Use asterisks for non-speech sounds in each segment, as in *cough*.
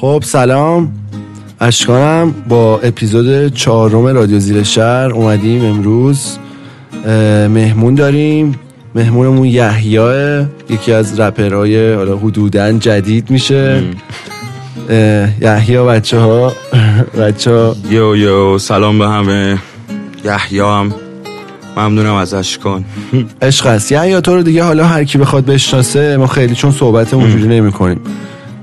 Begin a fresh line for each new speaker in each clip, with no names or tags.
خب سلام. اشکانم با اپیزود چهارم رادیو زیر شهر اومدیم امروز. مهمون داریم. مهمونمون یحیاه یکی از رپرهای حالا حدودا جدید میشه. یحیا بچه ها *laughs* بچه ها
یو یو سلام به همه. یحیا هم. ممنونم از اشکان
عشق هست. یحیا تو رو دیگه حالا هر کی بخواد بشناسه ما خیلی چون صحبت اونجوری نمی کنیم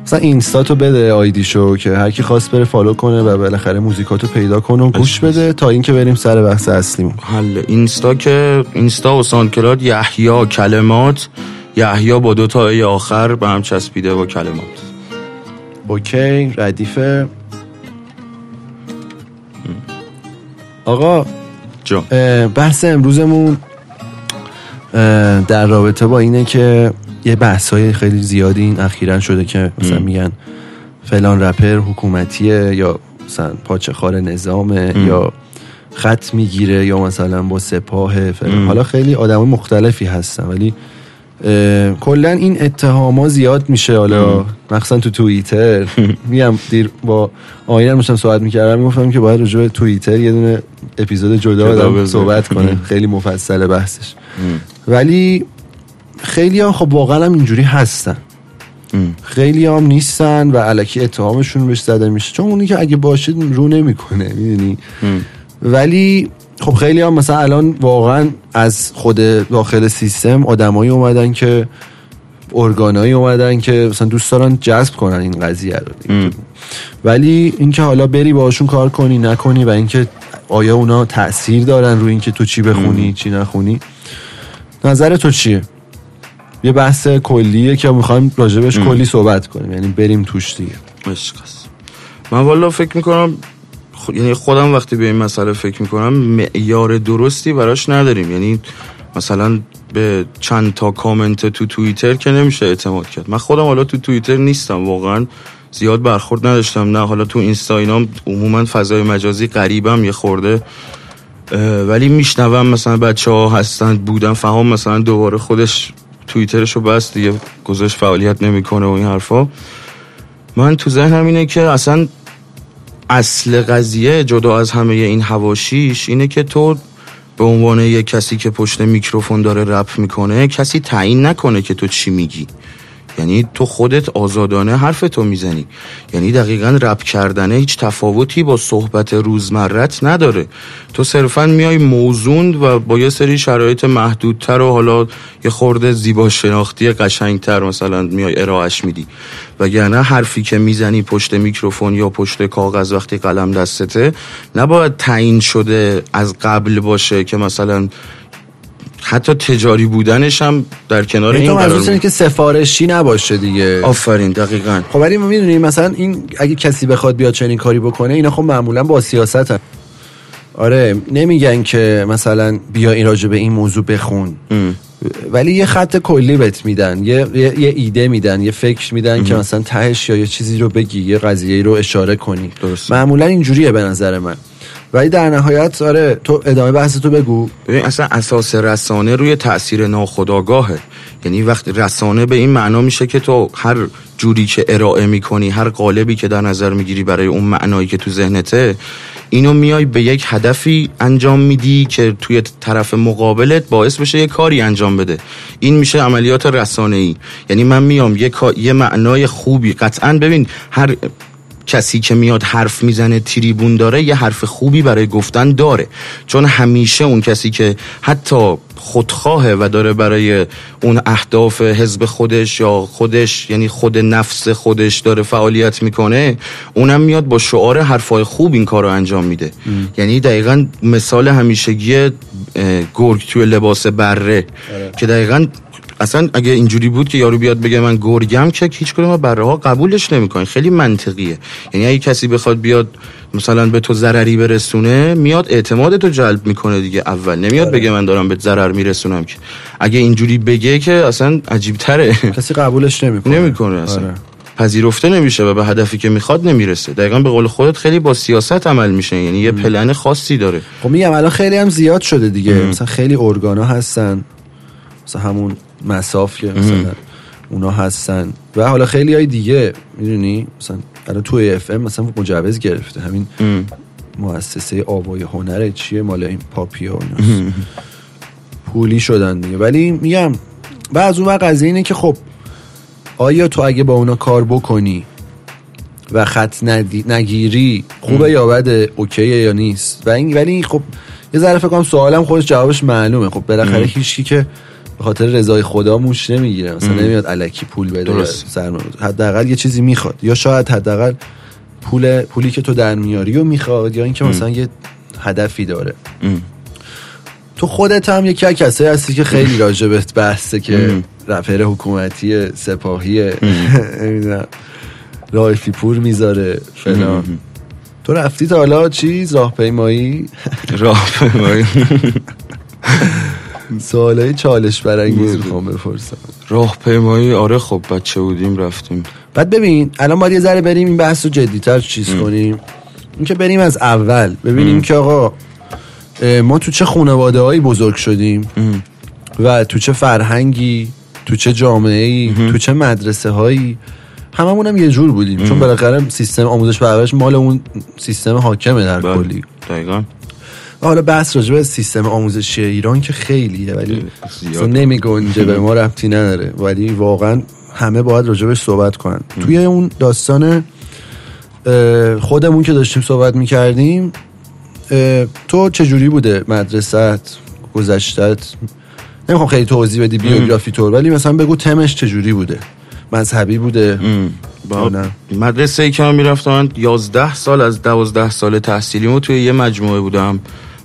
مثلا اینستا تو بده ID شو که هر کی خواست بره follow کنه و بالاخره موزیکاتو پیدا کنه و گوش بده تا اینکه بریم سر بحث اصلیمون
حل اینستا که اینستا و SoundCloud یحیا کلمات. یحیا با دو تا ای آخر به هم چسبیده با کلمات.
OK ردیفه. آقا
جا
بحث امروزمون در رابطه با اینه که یه بحث های خیلی زیادی این اخیرا شده که مثلا میگن فلان رپر حکومتیه یا مثلا پاچه خار نظامه یا خط می‌گیره یا مثلا با سپاه فلان. حالا خیلی آدم مختلفی هستن ولی کلا این اتهاما زیاد میشه. حالا مخصوصا تو توییتر. *laughs* میگم دیر با آینه میشم صحبت می‌کردم می‌گفتم که باید رجوع توییتر یه دونه اپیزود جدا صحبت کنه. *laughs* خیلی مفصل بحثش. ولی خیلی هم خب واقعا هم اینجوری هستن. خیلی هم نیستن و علکی اتهامشون بهش زده میشه. چون اونی که اگه باشه رو نمی‌کنه می‌دونی؟ ولی خب خیلی هم مثلا الان واقعا از خود داخل سیستم آدمایی اومدن که ارگانایی اومدن که مثلا دوست دارن جذب کنن این قضیه رو. ولی اینکه حالا بری باشون کار کنی نکنی و اینکه آیا اونا تاثیر دارن روی اینکه تو چی بخونی چی نخونی نظر تو چیه؟ یه بحث کلیه که می‌خوایم راجبش کلی صحبت کنیم. یعنی بریم توش دیگه.
من والا فکر می‌کنم یعنی خودم وقتی به این مسئله فکر می‌کنم معیار درستی براش نداریم. یعنی مثلا به چند تا کامنت تو توییتر که نمیشه اعتماد کرد. من خودم حالا تو توییتر نیستم واقعا زیاد برخورد نداشتم. نه حالا تو اینستا اینا عموما فضای مجازی قریبم یه خورده. ولی میشنوم مثلا بچه ها هستن بودن فهم مثلا دوباره خودش توییترش رو بست دیگه گذاشت فعالیت نمی‌کنه و این حرفا. من تو ذهنم اینه که اصلا اصل قضیه جدا از همه این هواشیش اینه که تو به عنوان یه کسی که پشت میکروفون داره رپ می‌کنه کسی تعیین نکنه که تو چی میگی. یعنی تو خودت آزادانه حرف تو می‌زنی. یعنی دقیقا رپ کردنه هیچ تفاوتی با صحبت روزمرت نداره. تو صرفا میای موزون و با یه سری شرایط محدودتر و حالا یه خورده زیبا شناختی قشنگتر مثلا میای ارائهش میدی. وگرنه حرفی که می‌زنی پشت میکروفون یا پشت کاغذ وقتی قلم دستته نباید تعیین شده از قبل باشه که مثلا حتی تجاری بودنش هم در کنار
این قرار که سفارشی نباشه دیگه.
آفرین دقیقا.
خب ولی ما می‌دونیم مثلا این اگه کسی بخواد بیاد چنین کاری بکنه اینا خب معمولا با سیاست هم. آره نمیگن که مثلا بیا این راجع به این موضوع بخون. ولی یه خط کلی بهت میدن یه،, یه،, ایده میدن یه فکر میدن که مثلا تهش یا یه چیزی رو بگی یه قضیه رو اشاره کنی.
درست.
معمولا اینجوریه به نظر من. ولی در نهایت آره تو ادامه بحث تو بگو.
ببین اصلا اساس رسانه روی تاثیر ناخودآگاهه. یعنی وقت رسانه به این معنا میشه که تو هر جوری که ارائه می‌کنی هر قالبی که در نظر می‌گیری برای اون معنایی که تو ذهنته اینو میای به یک هدفی انجام میدی که توی طرف مقابلت باعث بشه یه کاری انجام بده. این میشه عملیات رسانه ای یعنی من میام یه, یه معنای خوبی. قطعا ببین هر کسی که میاد حرف می‌زنه تریبون داره یه حرف خوبی برای گفتن داره. چون همیشه اون کسی که حتی خودخواهه و داره برای اون اهداف حزب خودش یا خودش یعنی خود نفس خودش داره فعالیت می‌کنه اونم میاد با شعار حرفای خوب این کار رو انجام میده. یعنی دقیقا مثال همیشگی گرگ توی لباس بره آره. که دقیقا اصلا اگه اینجوری بود که یارو بیاد بگه من گرگم که هیچ کدوم بره ها قبولش نمی‌کنه. خیلی منطقیه. یعنی اگه کسی بخواد بیاد مثلا به تو ضرری برسونه میاد اعتماد تو جلب می‌کنه دیگه اول. نمیاد آره. بگه من دارم به ضرر میرسونم که. اگه اینجوری بگه که اصلا عجیب تره
کسی قبولش نمی‌کنه.
نمی‌کنه اصلا. آره. پذیرفته نمیشه و به هدفی که می‌خواد نمی‌رسه. دقیقا به قول خودت خیلی با سیاست عمل میشه. یعنی یه پلن خاصی داره.
خب میگم الان خیلی هم زیاد شده دیگه. مثلا خیلی ارگانا هستن. مثلا همون مساف که مثلا. اونا هستن. و حالا خیلی های دیگه می‌دونی؟ مثلا الان توی اف ام مثلا مجوز گرفته. همین مؤسسه آوای هنر چیه؟ مال این پاپیا و. پولی شدن دیگه. ولی میگم بعض اون وقت قضیه اینه که خب آیا تو اگه با اونا کار بکنی و خط ندی- نگیری خوبه یا بده؟ اوکیه یا نیست؟ و این ولی خب یه ذره فکر کنم سوالم خودش جوابش معلومه. خب بالاخره هیچکی که به خاطر رضای خدا موش نمی‌گیره. مثلا نمیاد الکی پول بده. حداقل یه چیزی می‌خواد. یا شاید حداقل پول پولی که تو در میاری و می‌خواد یا اینکه مثلا یه هدفی داره. تو خودت هم یکی از کسایی هستی که خیلی راجبت بحثه که رپر حکومتی سپاهی نمی‌دونم رایفی پور می‌ذاره فلان. تو رفتی تا حالا چیز؟ راهپیمایی؟
راه *laughs*
سوالای چالش برانگیز می‌خوام بپرسم.
راهپیمایی آره خب بچه بودیم رفتیم.
بعد ببین الان باید یه ذره بریم این بحث رو جدیتر چیز کنیم. اینکه بریم از اول ببینیم که آقا ما تو چه خانواده هایی بزرگ شدیم؟ و تو چه فرهنگی؟ تو چه جامعه ای تو چه مدرسه هایی هممون هم یه جور بودیم. چون بالاخره سیستم آموزش پرورش مال اون سیستم حاکمه در
بله.
کلی.
دقیقا.
حالا بحث راجع به سیستم آموزشی ایران که خیلیه ولی نمی گنجه به ما ربطی نداره. ولی واقعا همه باید راجع بهش صحبت کنن. توی اون داستان خودمون که داشتیم صحبت می‌کردیم تو چجوری بوده مدرست گذشتت نمی‌خوام خیلی توضیح بدی بیوگرافی طور ولی مثلا بگو تمش چجوری بوده؟ مذهبی بوده؟
با
نه.
مدرسه ای که من می‌رفتم من 11 سال از 12 سال تحصیلیمو توی یه مجموعه بودم.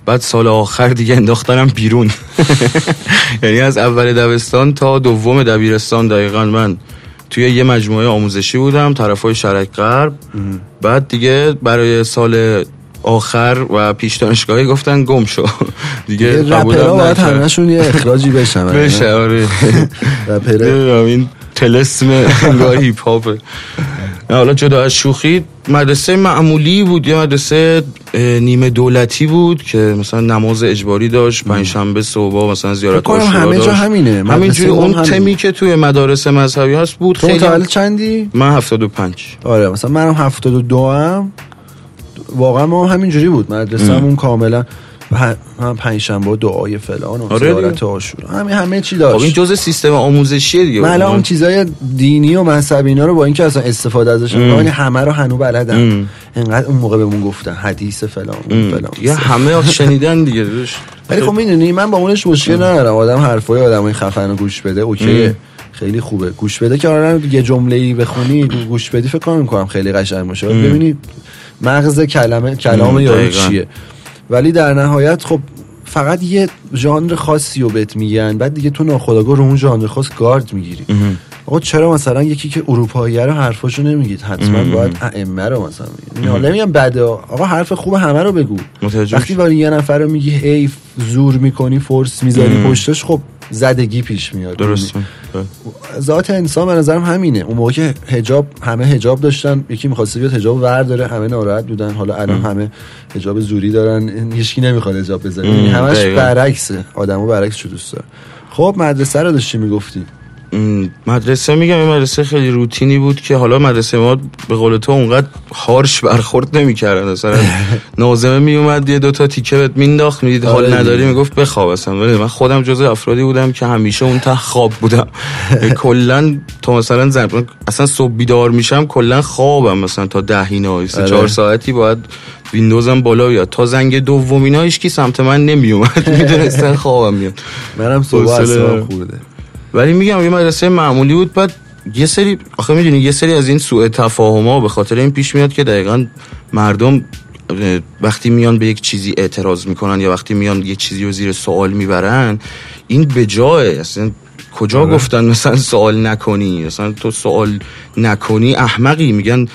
بعد سال آخر دیگه انداختنم بیرون. *laughs* یعنی از اول دبستان تا دوم دبیرستان دقیقا من توی یه مجموعه آموزشی بودم طرفای شرق غرب. بعد دیگه برای سال آخر و پیش دانشگاهی گفتن گم شو. *laughs* دیگه
رپرها باید. همشون یه اخراجی بشن
بشه آره. *laughs* این تلسم انگار هیپ هاپه حالا جدا از شوخی مدرسه معمولی بود یه مدرسه نیمه دولتی بود که مثلا نماز اجباری داشت پنجشنبه صبح مثلا زیارت
کنم همه جا. همینه.
همینجوری اون تمی. که توی مدارس مذهبی هست بود
تو
خیلی
متولد چندی؟
من 75
آره مثلا منم هفتاد و دو هم واقعا ما هم همینجوری بود مدرسه همون کاملا هم پنجشنبه دعای فلان و
آره
زیارت. عاشورا همه همه چی
خب این
داشت
جزء سیستم آموزشیه دیگه.
من الان
اون-
چیزای دینی و مذهبی اینا رو با اینکه اصلا استفاده ازش می‌کنم همه رو هنو بلدم. انقدر اون موقع بهمون گفتن حدیث فلان اون فلان.
دیگه همه شنیدن دیگه.
ولی خب می‌دونی من با اونش مشکل ندارم. آدم حرفای آدمای خفن رو گوش بده اوکیه خیلی خوبه. گوش بده که آره یه جمله ای بخونی گوش بدی فکر کنم خیلی قشنگ باشه. ببینی مغز کلمه کلام یارو
دقیقاً.
چیه؟ ولی در نهایت خب فقط یه ژانر خاصی رو بهت میگن بعد دیگه تو ناخودآگاه رو اون ژانر خاص گارد می‌گیری. آقا چرا مثلا یکی که اروپایی رو حرفاشو نمیگید؟ حتما باید ائمه رو مثلا میگید حالا نمیگم بده. آقا حرف خوب همه رو بگو.
متوجه
وقتی ولی یه نفر رو میگی حیف زور می‌کنی فورس می‌ذاری پشتش خب زدگی پیش میاد.
درست
ذات انسان به نظرم همینه. اون موقع که حجاب همه حجاب داشتن یکی می‌خواسته بیاد حجاب ور داره همه ناراحت بودن. حالا الان همه حجاب زوری دارن. هیچکی نمی‌خواد حجاب بذاره. یعنی همش. برعکسه. آدمو برعکس شو دوست داره خب مدرسه رو داشتی می‌گفتی.
مدرسه میگم این مدرسه خیلی روتینی بود که حالا مدرسه ما به قول تو اونقدر هارش برخورد نمی‌کردن. مثلا *laughs* نازمه میومد یه دوتا تیکه بهت مینداخت می‌دید
آره
حال
دیگه.
نداری می‌گفت بخواب اصلا. ولی من خودم جز افرادی بودم که همیشه اون ته خواب بودم. *laughs* کلا تا مثلا زن اصلا صبح بیدار میشم کلا خوابم مثلا تا ده اینا سه
آره.
چهار ساعتی باید ویندوزم بالا بیاد. تا زنگ دوم اینا کی سمت من نمیومد *laughs* می‌دونستن خوابم میاد.
منم صبح اصلا خورده.
ولی میگم یه مدرسه معمولی بود بعد یه سری آخه می‌دونی یه سری از این سوء تفاهم ها به خاطر این پیش میاد که دقیقا مردم وقتی میان به یک چیزی اعتراض می‌کنن یا وقتی میان یک چیزی رو زیر سوال می‌برن این به جای اصلا کجا گفتن مثلا سوال نکنی؟ مثلا تو سوال نکنی احمقی. میگن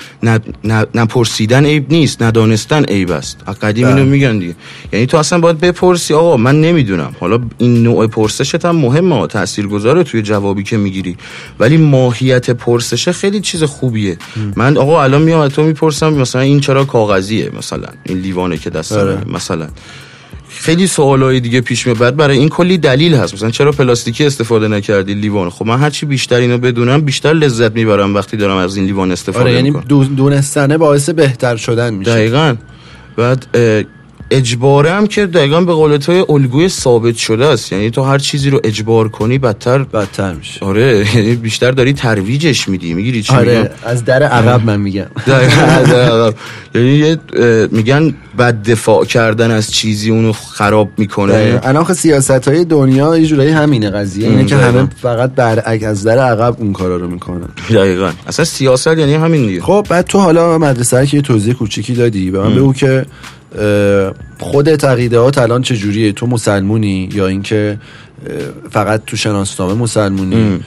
نپرسیدن عیب نیست ندانستن عیب است. قدیم اینو
بله.
میگن دیگه. یعنی تو اصلا باید بپرسی آقا من نمی‌دونم. حالا این نوع پرسشت هم مهمه تاثیرگذاره توی جوابی که می‌گیری. ولی ماهیت پرسشه خیلی چیز خوبیه. من آقا الان میام تو می‌پرسم مثلا این چرا کاغذیه؟ مثلا این لیوانه که دستم
آره.
مثلا. خیلی سوالای دیگه پیش میاد. بعد برای این کلی دلیل هست. مثلا چرا پلاستیکی استفاده نکردی لیوان؟ خب من هرچی بیشتر اینو بدونم بیشتر لذت می‌برم وقتی دارم از این لیوان استفاده
آره یعنی دونستنه باعث بهتر شدن میشه.
دقیقا. بعد اجباره هم که دقیقا به قول تو الگوی ثابت شده است. یعنی تو هر چیزی رو اجبار کنی بدتر
بدتر میشه.
آره یعنی بیشتر داری ترویجش میدی. می‌گیری چی میگم؟
آره از در عقب من میگم. *laughs*
یعنی میگن بد دفاع کردن از چیزی اونو خراب می‌کنه.
الان خب سیاست های دنیا یه جورایی همینه قضیه. اینه که. همه فقط برعکس از در عقب اون کارا رو می‌کنن.
دقیقا. اصلا سیاست یعنی همین دیگه.
خب بعد تو حالا مدرسه که یه توضیح کوچیکی دادی به من بگو که خودت عقیدهات الان چجوریه؟ تو مسلمونی یا اینکه فقط تو شناسنامه مسلمونی؟
ام.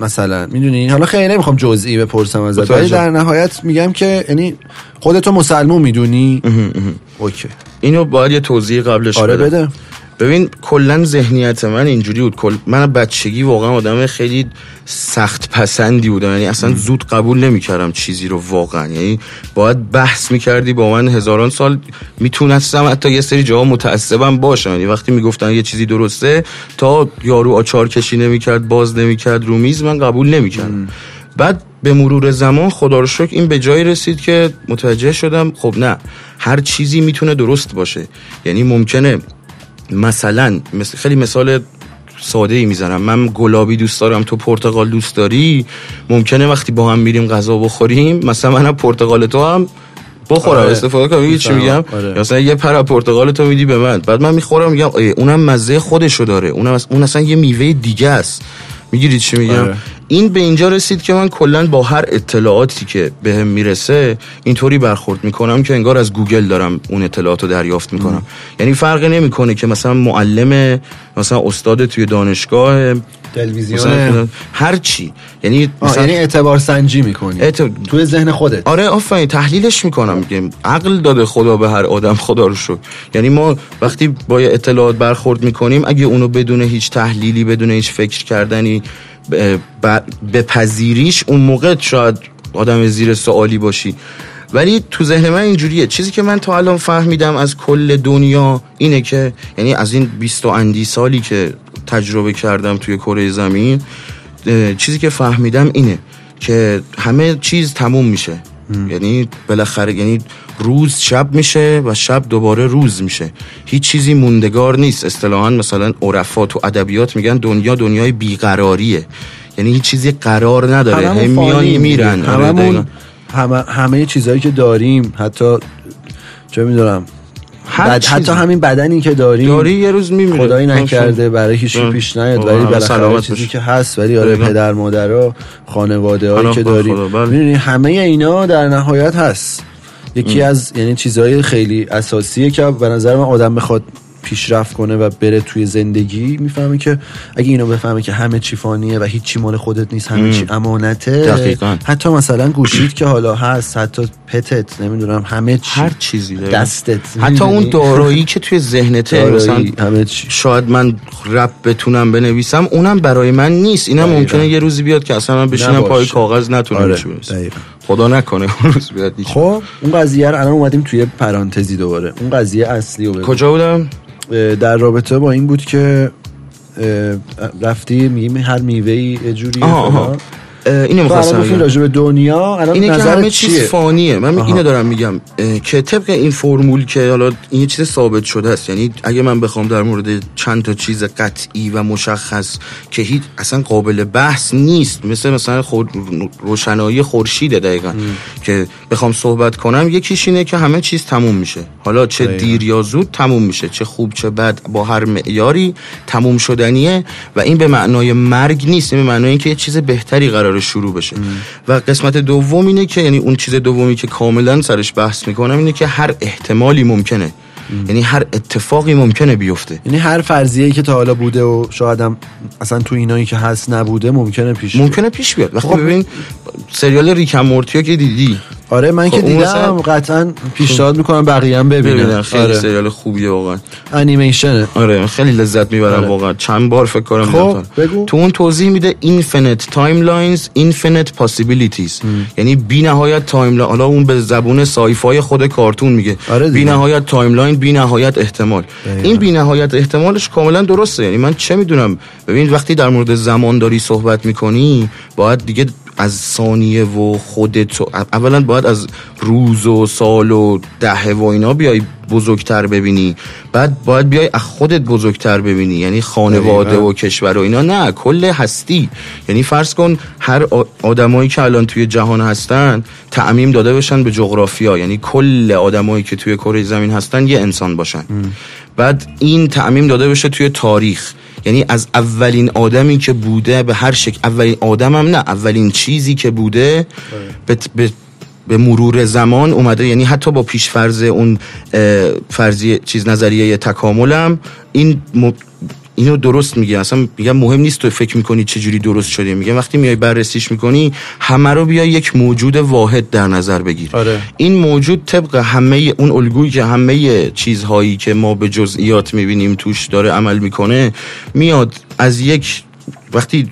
مثلا می‌دونی؟ حالا خیلی نمی‌خوام جزئی بپرسم ازت ولی. در نهایت میگم که یعنی خودتو مسلمون می‌دونی؟ اوکی.
اینو باید یه توضیح قبلش
آره
بدم.
بده.
ببین کلا ذهنیت من اینجوری بود. کل من بچگی واقعا آدم خیلی سخت پسندی بودم. یعنی اصلا زود قبول نمی‌کردم چیزی رو واقعا. یعنی باید بحث می‌کردی با من هزاران سال. می‌تونستم حتی یه سری جاها متعصبم باشم. یعنی وقتی می‌گفتن یه چیزی درسته تا یارو آچار کشی نمی‌کرد باز نمی‌کرد رو میز من قبول نمی‌کردم. بعد به مرور زمان خدا رو شکر این به جایی رسید که متوجه شدم خب نه هر چیزی می‌تونه درست باشه. یعنی ممکنه مثلا مثل خیلی مثال ساده ای می‌زنم. من گلابی دوست دارم تو پرتقال دوست داری؟ ممکنه وقتی با هم میریم غذا بخوریم مثلا منم پرتقال تو هم بخورم.
آره.
استفاده کنم. چی. میگم؟
آره.
مثلا یه پر پرتقال تو میدی به من. بعد من می‌خورم میگم اونم مزه خودشو داره. اونم اون اصلا یه میوه دیگه است. می‌گیری چی میگم؟
آره.
این به اینجا رسید که من کلا با هر اطلاعاتی که بهم می‌رسه اینطوری برخورد می‌کنم که انگار از گوگل دارم اون اطلاعات رو دریافت می‌کنم. یعنی فرقی نمی‌کنه که مثلا معلم مثلا استاد توی دانشگاه
تلویزیون
هر چی. یعنی مثلا
یعنی اعتبار سنجی می‌کنی.
اعت-
توی ذهن خودت.
آره آفرین تحلیلش می‌کنم. میگم عقل داده خدا به هر آدم خدا رو شکر. یعنی ما وقتی با اطلاعات برخورد می‌کنیم اگه اونو بدون هیچ تحلیلی بدون هیچ فکر کردنی ب- ب- بپذیریش اون موقع شاید آدم زیر سوالی باشی. ولی تو ذهن من اینجوریه. چیزی که من تا الان فهمیدم از کل دنیا اینه که یعنی از این 20 و اندی سالی که تجربه کردم توی کره زمین چیزی که فهمیدم اینه که همه چیز تموم میشه. یعنی بالاخره یعنی روز شب میشه و شب دوباره روز میشه. هیچ چیزی موندگار نیست. اصطلاحا مثلا عرفات و ادبیات میگن دنیا دنیای بیقراریه. یعنی هیچ چیزی قرار نداره. هم میان میرن. آره،.
هممون همه همه چیزهایی که داریم حتی چه می‌دونم بد... حتی همین بدنی که داریم
داری یه روز میمیره.
خدایی نکرده برای هیچ
آه.
پیش نیاد. ولی بالاخره چیزی. که هست ولی آره. پدر مادرها خانواده هایی که
خدا، بله.
می‌دونی همه اینا در نهایت هست. یکی از یعنی چیزهای خیلی اساسیه که به نظر من آدم بخواد پیشرفت کنه و بره توی زندگی می‌فهمه که اگه اینو بفهمه که همه چی فانیه و هیچی مال خودت نیست همه چی امانته
دقیقاً.
حتی مثلا گوشید که حالا هست حتی پتت نمی‌دونم همه چی
هر چیزی دقیقاً.
دستت
حتی اون؟ دارایی که توی مثلا
دارایی، همه چی
شاید من رپ بتونم بنویسم اونم برای من نیست اینم. ممکنه یه روزی بیاد که اصلا من بشینم. پای کاغذ نتونم
آره،
هیچ. خدا نکنه اون روز بیاد هیچ.
خب اون قضیه رو الان اومدیم توی پرانتزی دوباره اون قضیه اصلی رو.
کجا بودم
در رابطه با این بود که رفتی میگیم هر میوه ای جوری
اینو می‌خواستم بگم.
راجع به دنیا الان
اینه که همه چیز
چیه؟
فانیه. من
آها.
اینو دارم میگم که طبق این فرمول که حالا این یه چیز ثابت شده است. یعنی اگه من بخوام در مورد چند تا چیز قطعی و مشخص که هیچ اصلا قابل بحث نیست. مثل مثلا خور... روشنایی خورشیده دقیقا. که بخوام صحبت کنم یکیش اینه که همه چیز تموم میشه. حالا چه
دقیقاً.
دیر یا زود تموم میشه. چه خوب چه بد با هر معیاری تموم شدنیه. و این به معنای مرگ نیست. این به معنای اینکه یه چیز بهتری قرار شروع بشه. و قسمت دوم اینه که یعنی اون چیز دومی که کاملا سرش بحث می‌کنم اینه که هر احتمالی ممکنه. یعنی هر اتفاقی ممکنه بیفته.
یعنی هر فرضیه‌ای که تا حالا بوده و شاید هم اصلا تو اینایی که هست نبوده ممکنه پیش بیاد.
ممکنه پیش بیاد. وقتی
خب.
ببین سریال ریکم مورتیا که دیدی
آره من که
خب
دیدم
مثلا-
قطعا پیشنهاد می‌کنم بقیه هم ببینن
ببینن خیلی
آره.
سریال خوبیه واقعا
انیمیشنه
آره خیلی لذت می‌برم
آره.
واقعا چند بار فکر کنم
خب،. بگو.
تو اون توضیح میده infinite timelines infinite possibilities یعنی بی نهایت timeline حالا اون به زبون sci-fi خود کارتون میگه
آره دیگه.
بی نهایت timeline بی نهایت احتمال
دقیقاً.
این بی نهایت احتمالش کاملا درسته یعنی من چه می‌دونم ببین وقتی در مورد زمان داری صحبت می‌کنی باید دیگه از ثانیه و خودت و- اولا باید از روز و سال و دهه و اینا بیای بزرگتر ببینی. بعد باید بیای از خودت بزرگتر ببینی. یعنی خانواده. و کشور و اینا. نه کل هستی. یعنی فرض کن هر آدمایی که الان توی جهان هستن تعمیم داده بشن به جغرافیا. یعنی کل آدمایی که توی کره زمین هستن یه انسان باشن. بعد این تعمیم داده بشه توی تاریخ. یعنی از اولین آدمی که بوده به هر شکل اولین آدم هم نه اولین چیزی که بوده به, به به مرور زمان اومده یعنی حتی با پیش فرض اون فرضی چیز نظریه تکاملم این. اینو درست میگه. اصلا میگم مهم نیست تو فکر می‌کنی چه جوری درست شده. میگم وقتی میای بررسیش می‌کنی همه رو بیا یک موجود واحد در نظر بگیر.
آره.
این موجود طبق همه اون الگویی که همه چیزهایی که ما به جزئیات می‌بینیم توش داره عمل می‌کنه میاد از یک وقتی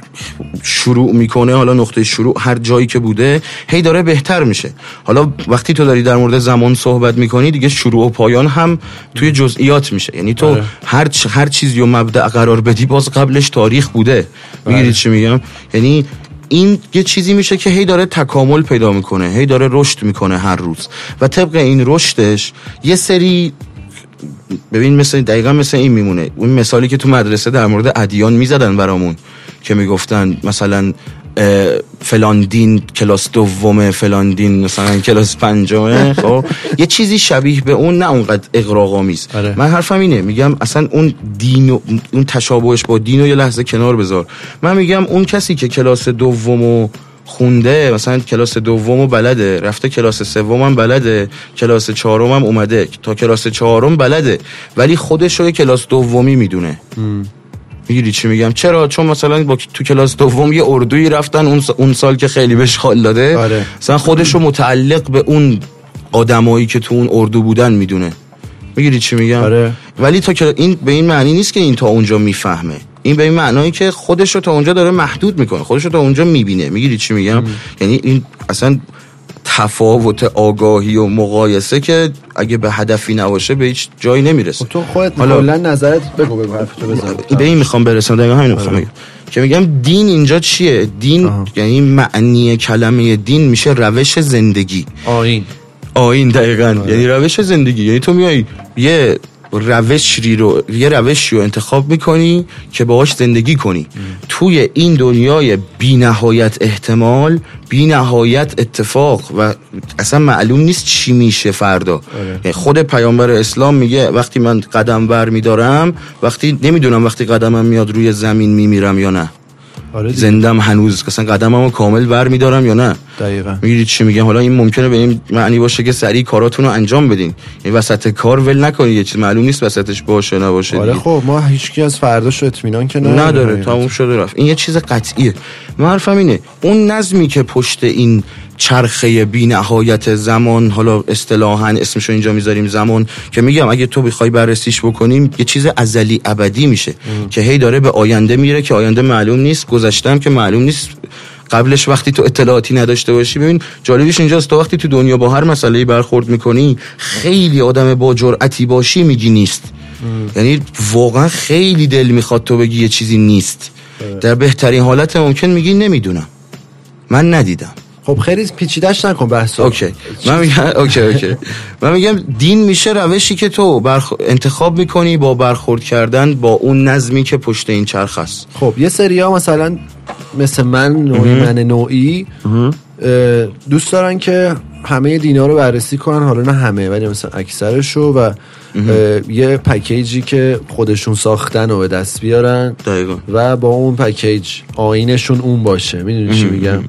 شروع می‌کنه حالا نقطه شروع هر جایی که بوده هی داره بهتر میشه. حالا وقتی تو داری در مورد زمان صحبت می‌کنی دیگه شروع و پایان هم توی جزئیات میشه. یعنی تو
آره.
هر چ- هر چیزی و مبدع قرار بدی باز قبلش تاریخ بوده. می‌گیری چی میگم؟ یعنی این یه چیزی میشه که هی داره تکامل پیدا می‌کنه هی داره رشد می‌کنه هر روز. و طبق این رشدش یه سری ببین مثل دقیقا مثل این میمونه. اون مثالی که تو مدرسه در مورد ادیان می‌زدن برامون. که می‌گفتن مثلا فلان دین کلاس دومه فلان دین مثلا کلاس پنجمه خب؟ یه چیزی شبیه به اون نه اونقدر اقراق‌آمیز
آره.
من حرفم اینه میگم اصلا اون دین و اون تشابهش با دین رو یه لحظه کنار بذار. من میگم اون کسی که کلاس دومو خونده مثلا کلاس دومو بلده رفته کلاس سومم بلده کلاس چهارم هم اومده تا کلاس چهارم بلده ولی خودش رو کلاس دومی می‌دونه. می‌گیری چی میگم؟ چرا؟ چون مثلا با تو کلاس دوم یه اردویی رفتن اون, اون سال که خیلی بهش حال داده
آره.
مثلا خودش رو متعلق به اون آدمایی که تو اون اردو بودن می‌دونه. می‌گیری چی میگم؟
آره.
ولی تا که این به این معنی نیست که این تا اونجا می‌فهمه. این به این معنایی که خودش رو تا اونجا داره محدود می‌کنه خودش رو تا اونجا می‌بینه. می‌گیری چی میگم؟ یعنی این اصلا تفاوت آگاهی و مقایسه که اگه به هدفی نباشه به هیچ جایی نمی‌رسه.
خب تو خودت
حالا-
کلا نظرت بگو بگو حرفتو بزن.
به این می‌خوام برسم دقیقا همین می‌خوام بگم. که میگم دین اینجا چیه؟ دین
آها.
یعنی معنی کلمه دین میشه روش زندگی.
آین
آین دقیقا. یعنی روش زندگی. یعنی تو میای یه روشی رو یه روشی رو انتخاب می‌کنی که باهاش زندگی کنی. توی این دنیای بی نهایت احتمال بی نهایت اتفاق و اصلا معلوم نیست چی میشه فردا. یعنی خود پیامبر اسلام میگه وقتی من قدم بر میدارم وقتی نمی‌دونم وقتی قدمم میاد روی زمین میمیرم یا نه.
آره.
زندم هنوز. اصلا قدممو کامل بر میدارم یا نه؟
دقیقا.
میگید چی میگم؟ حالا این ممکنه به این معنی باشه که سریع کاراتون رو انجام بدین. این وسط کار ول نکنید یه چیز معلوم نیست وسطش باشه نباشه
آره. خب ما هیچکی از فرداش اطمینان که نداره
نداره تموم شده رفت. این یه چیز قطعیه. من حرفم اینه اون نظمی که پشت این چرخه بی نهایت زمان. حالا اصطلاحا اسمشو اینجا می‌ذاریم زمان که میگم اگه تو بخوای بررسیش بکنیم یه چیز ازلی ابدی میشه که هی داره به آینده میره که آینده معلوم نیست گذشتم که معلوم نیست. قبلش وقتی تو اطلاعاتی نداشته باشی ببین جالبیش اینجاست تو وقتی تو دنیا با هر مسئله برخورد می‌کنی خیلی آدم با جرأتی باشی میگی نیست. یعنی واقعا خیلی دل می‌خواد تو بگی یه چیزی نیست. در بهترین حالت ممکن میگی نمی‌دونم. من ندیدم.
خب خیلی پیچیدش نکن بحثو.
OK. من میگم OK OK. من میگم دین میشه روشی که تو برخ... انتخاب می‌کنی با برخورد کردن با اون نظمی که پشت این چرخ است
خب یه سری ها مثلا مثل من نوعی من نوعی دوست دارن که همه دینا رو بررسی کنن حالا نه همه ولی مثلا اکثرشو و یه پکیجی که خودشون ساختن و به دست بیارن
دقیقا.
و با اون پکیج آینشون اون باشه. می‌دونی چی میگم؟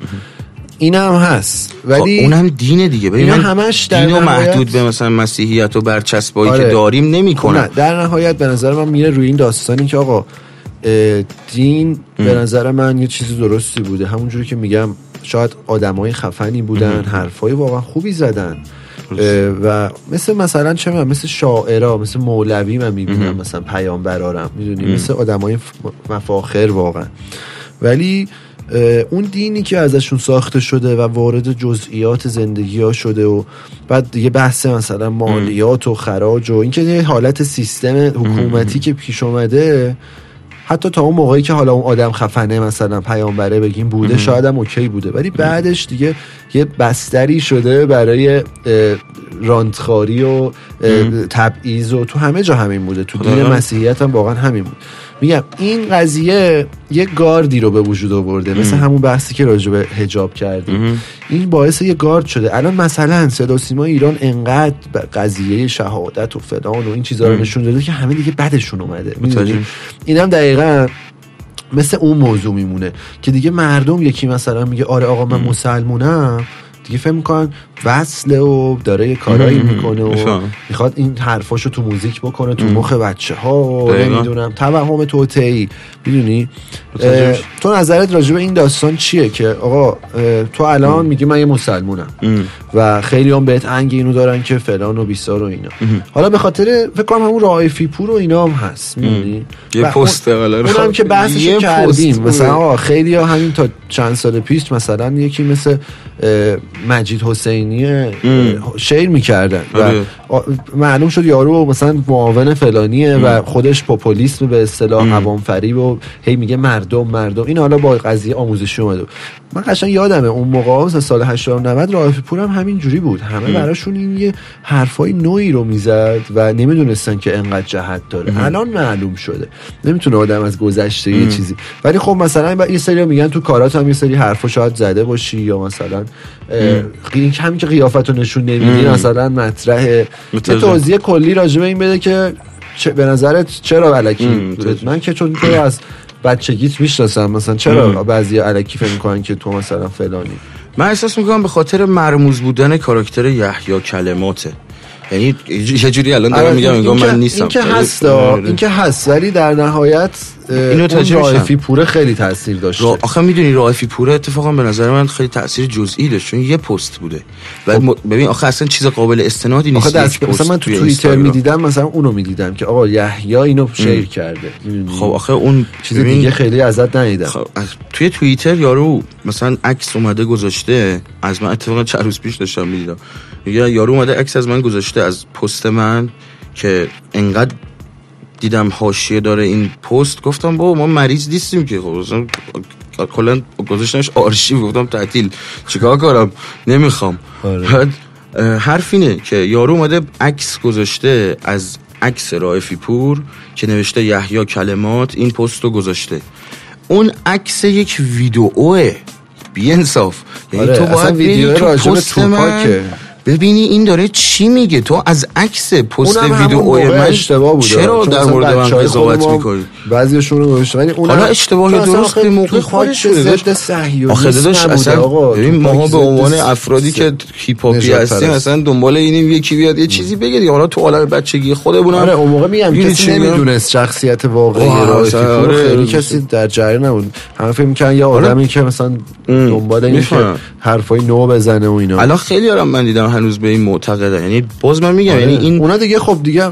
این هم هست.
ولی
ولی
اونم دینه دیگه. ببین من
همش در
دین
نهایت-
محدود به مثلا مسیحیت و برچسبایی
آره.
که داریم نمی
نه
کنم
در نهایت به نظر من میره روی این داستانی که آقا دین به نظر من یه چیزی درستی بوده. همونجوری که میگم شاید آدمای خفنی بودن حرفای واقعا خوبی زدن. و مثل مثلا چه می‌دونم، مثل شاعرا مثل مولوی من می‌بینم مثلا پیامبرارم می‌دونی؟ مثل آدمای مفاخر واقعا. ولی اون دینی که ازشون ساخته شده و وارد جزئیات زندگی ها شده و بعد دیگه بحث مثلا مالیات و خراج و اینکه یه حالت سیستم حکومتی که پیش اومده حتی تا اون موقعی که حالا اون آدم خفنه مثلا پیامبره بگیم بوده شاید هم اوکی بوده. ولی بعدش دیگه یه بستری شده برای رانتخاری و تبعیض و تو همه جا همین بوده. تو دین. مسیحیت هم واقعا همین بود. میگم این قضیه یه گاردی رو به وجود آورده مثل همون بحثی که راجع به حجاب کردیم. این باعث یه گارد شده. الان مثلا صدا سیما ایران انقدر به قضیه شهادت و فلان و این چیزا رو نشون داده که همه دیگه بدشون اومده. اینم دقیقا مثل اون موضوع میمونه که دیگه مردم یکی مثلا میگه آره آقا من مسلمونم. دیگه فهم می‌کنن وصله و داره یه کارایی می‌کنه و. می‌خواد این حرفاشو تو موزیک بکنه تو مخ بچه ها و. نمی‌دونم. توهم توتعی می‌دونی. تو نظرت راجع به این داستان چیه که آقا تو الان میگی من یه مسلمونم. و خیلی هم بهت انگ اینو دارن که فلان و بیسار و اینا. حالا به خاطر فکر کنم همون رائفی پور و اینا هم هست. می‌دونی؟
یه پست حالا.
اونم که بحثش کردیم. مثلا خیلی همین تا چند سال پیش مثلا یکی مثل مجید حسینی اه، شعر می‌کردن و
آره.
معلوم شد یارو مثلا معاون فلانیه و خودش پوپولیسم به اصطلاح عوام فریب و هی میگه مردم مردم. این حالا با قضیه آموزشی اومده. من قشنگ یادمه اون موقع مثلا سال 80 90 رائفی پور هم همین جوری بود. همه براشون این یه حرفای نوعی رو می‌زد و نمی‌دونستن که انقدر جهت داره. الان معلوم شده. نمی‌تونه آدم از گذشته یه چیزی. ولی خب مثلا یه سری میگن تو کارات هم یه سری حرفا شاید زده باشی یا مثلا این همین که قیافت رو نشون نمیدی مثلا مطرحه یه. توضیح کلی راجع به این بده که چه به نظرت چرا علکی
متوجه.
من که چون تو از بچگیت می‌شناسم مثلا چرا بعضی علکی فکر می‌کنن که تو مثلا فلانی؟
من احساس می‌کنم به خاطر مرموز بودن کاراکتر یحیی کلماته. یعنی یه جوری الان دارم
آره،
میگم انگار من نیستم
این که
ولی-
هست
آره.
این که هست ولی در نهایت
اینو.
رائفی پوره خیلی تاثیر داشته
را... آخه می‌دونی رائفی پوره اتفاقا به نظر من خیلی تاثیر جزئی داشت چون یه پست بوده و م- ببین آخه اصلا چیز قابل استنادی نیست
آخه دست مثلا من تو
توی
توییتر. می‌دیدم مثلا اونو می‌دیدم که آقا یحیی اینو شیر کرده؟
خب آخه اون
چیز
ببین،
دیگه خیلی ازت ندیدم
خب، توی توییتر یارو مثلا عکس اومده گذاشته از من اتفاقا چند روز پیش داشتم می‌دیدم میگه یارو اومده عکس از من گذاشته از پست من که انقدر دیدم حاشیه داره این پست. گفتم بابا ما مریض نیستیم که. خب کلا گذاشتنش آرشیو. گفتم تعطیل. چیکار کنم؟ نمی‌خوام.
آره.
بعد حرف اینه که یارو اومده عکس گذاشته از عکس رائفی پور که نوشته یحیی کلمات این پست رو گذاشته. اون عکس یک ویدئوه. بی انصاف یعنی
آره،
تو باید
ویدیو به
پست من. ببینی این داره چی میگه تو از عکس پست
اونم همون
ویدئو
موقع
من
اشتباه بوده
چرا در مورد من قضاوت
خودمون
می‌کنی
بعضیشون رو گذاشته ولی اونم
حالا اشتباه
اصلا
درست به موقع خودش.
صهیونیسم
آخه داداش اصلا
آقا
ببین ماها به عنوان افرادی که هیپ هاپی هستیم. مثلا دنبال اینیم یکی بیاد یه چیزی بگه دیگه. حالا تو عالم بچگی خودمونم
آره اون موقع میگم کسی؟ نمی‌دونست شخصیت واقعی
اصلا
پور
آره،
خیلی
آره.
کسی در جریان نبود همه فکر می‌کنن یه آدمی که مثلا دنبال اینه که. حرفای نو بزنه و اینا
الان خیلی آرام من دیدم هنوز به این معتقدن یعنی باز من میگم
آره.
یعنی این
اونا دیگه خب دیگه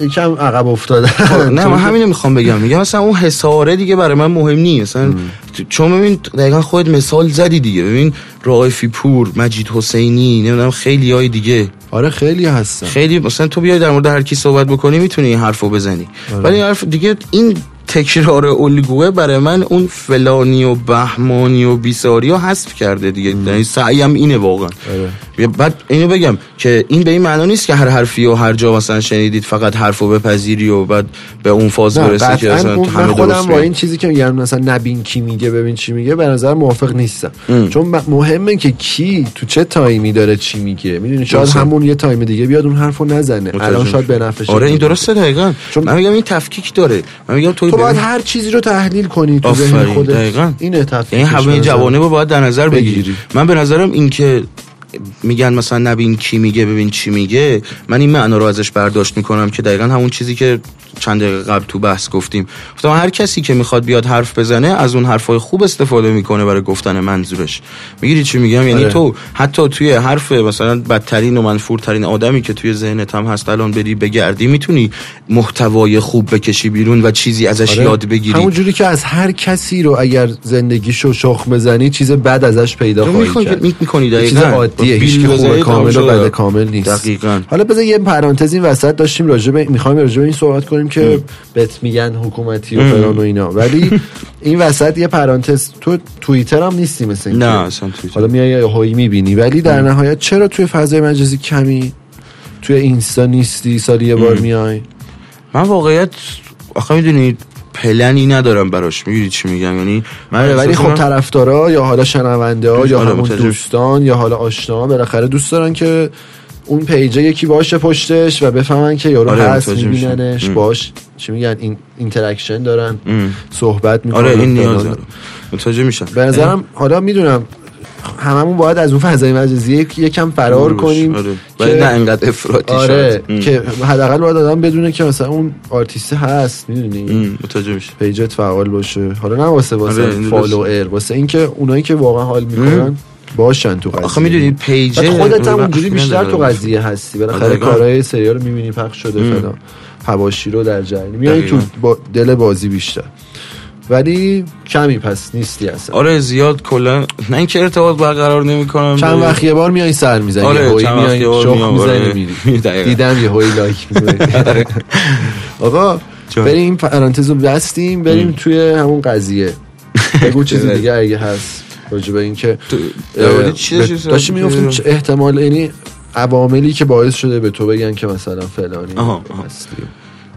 یکم عقب افتاده.
خب، نه من *laughs* همینو می‌خوام بگم. میگم مثلا اون حساره دیگه برای من مهم نیست. مثلا چون ببین دقیقا خودت مثال زدی دیگه. ببین رائفی پور مجید حسینی نمی‌دونم خیلی های دیگه.
آره خیلی هستن.
خیلی مثلا تو بیای در مورد هر کی صحبت بکنی می‌تونی این حرفو بزنی.
آره.
ولی حرف دیگه این تکرار الگوه برای من اون فلانی و بهمانی و بیساری ها حذف کرده دیگه یعنی سعیم اینه واقعا
آره.
یا بعد اینو بگم که این به این معنا نیست که هر حرفی و هر جا مثلا شنیدید فقط حرفو بپذیری و بعد به اون فاز برسی که
من
همه
خودم با. این چیزی که میگن مثلا نبین کی میگه ببین چی میگه به نظر موافق نیستم چون م- مهمه که کی تو چه time ی داره چی میگه می‌دونی شاید. همون یه time دیگه بیاد اون حرفو نزنه الان شاید به. نفعش
آره این. درسته دقیقا
چون-
من میگم این تفکیک داره من میگم تو
باید هر چیزی رو تحلیل کنی تو ذهن خودت
دقیقاً
اینه
یعنی همه. جوانه رو باید در نظر بگیری
بگیری.
من به نظرم این که میگن مثلا نبین کی میگه ببین چی میگه. من این معنا رو ازش برداشت می‌کنم که دقیقا همون چیزی که چند دقیقه قبل تو بحث گفتیم. گفتم هر کسی که می‌خواد بیاد حرف بزنه از اون حرفای خوب استفاده می‌کنه برای گفتن منظورش. می‌گیری چی میگم؟ یعنی
آره.
تو حتی توی حرف مثلا بدترین و منفورترین آدمی که توی ذهنت هم هست الان بری بگردی می‌تونی محتوای خوب بکشی بیرون و چیزی ازش
آره.
یاد بگیری.
همون جوری که از هر کسی رو اگر زندگیشو شخم بزنی چیز بد ازش پیدا خواهی کرد.
می‌کنی دقیقاً. با
هیچ خوبه کامل و
تمام شد.
بد کامل نیست.
دقیقاً.
حالا بذار یه پرانتز این وسط داشتیم راجع به می‌خوایم راجع به این صحبت کنیم که بهت میگن حکومتی و فلان و اینا. ولی این وسط یه پرانتز تو توییتر هم نیستی مثل.
نه اصلا توییتر.
حالا میای هایی می‌بینی. ولی در نهایت چرا توی فضای مجازی کمی توی اینستا نیستی؟ سالی یه بار میای.
من واقعیت آخه می‌دونید پلنی ندارم براش می‌گیری چی میگم یعنی من
آره ولی خب طرفدارا یا حالا شنونده ها یا
آره،
همون. دوستان یا حالا آشنا بالاخره دوست دارن که اون page ه یکی باشه پشتش و بفهمن که یارو
آره،
هست. میبیننش. باش چی میگن این interaction دارن
ام.
صحبت می‌کنن
آره این نیاز داره متوجه میشم
به نظرم حالا می‌دونم هممون باید از اون فضای مجازی یک- یکم فرار کنیم
آره. ولی نه
که
انقدر افراطی
آره
شد.
که حداقل باید آدم بدونه که مثلا اون آرتیست هست می‌دونی.
متوجه میشم
page ت فعال باشه حالا نه واسه واسه
آره، این
follower واسه اینکه اونایی که واقعا حال می‌کنن باشن تو قضیه
آخه می‌دونی
page خودت هم
آره،
اونجوری بیشتر تو. قضیه هستی بالاخره
دقیقاً.
کارهای سریال رو می‌بینی پخش شده فلان حواشی رو در جریان میای تو. با دل بازی بیشتر ولی کمی پس نیستی اصلا
آره زیاد کلا نه اینکه ارتباط برقرار نمی‌کنم
چند وقت یه بار میای سر می‌زنی
آره، وقت
میای
میام،
می‌زنی
آره.
میری. *laughs* دیدم یه هوی لایک می‌زنی *laughs* آقا
جان.
بریم این پرانتز رو بستیم بریم توی همون قضیه بگو چیزی *laughs* دیگه اگه هست راجع به این که
درباره چی
اه،
داشتی
می‌گفتیم؟ چه احتمال یعنی عواملی که باعث شده به تو بگن که مثلا فلانی
آها، آها.
هستی
اه،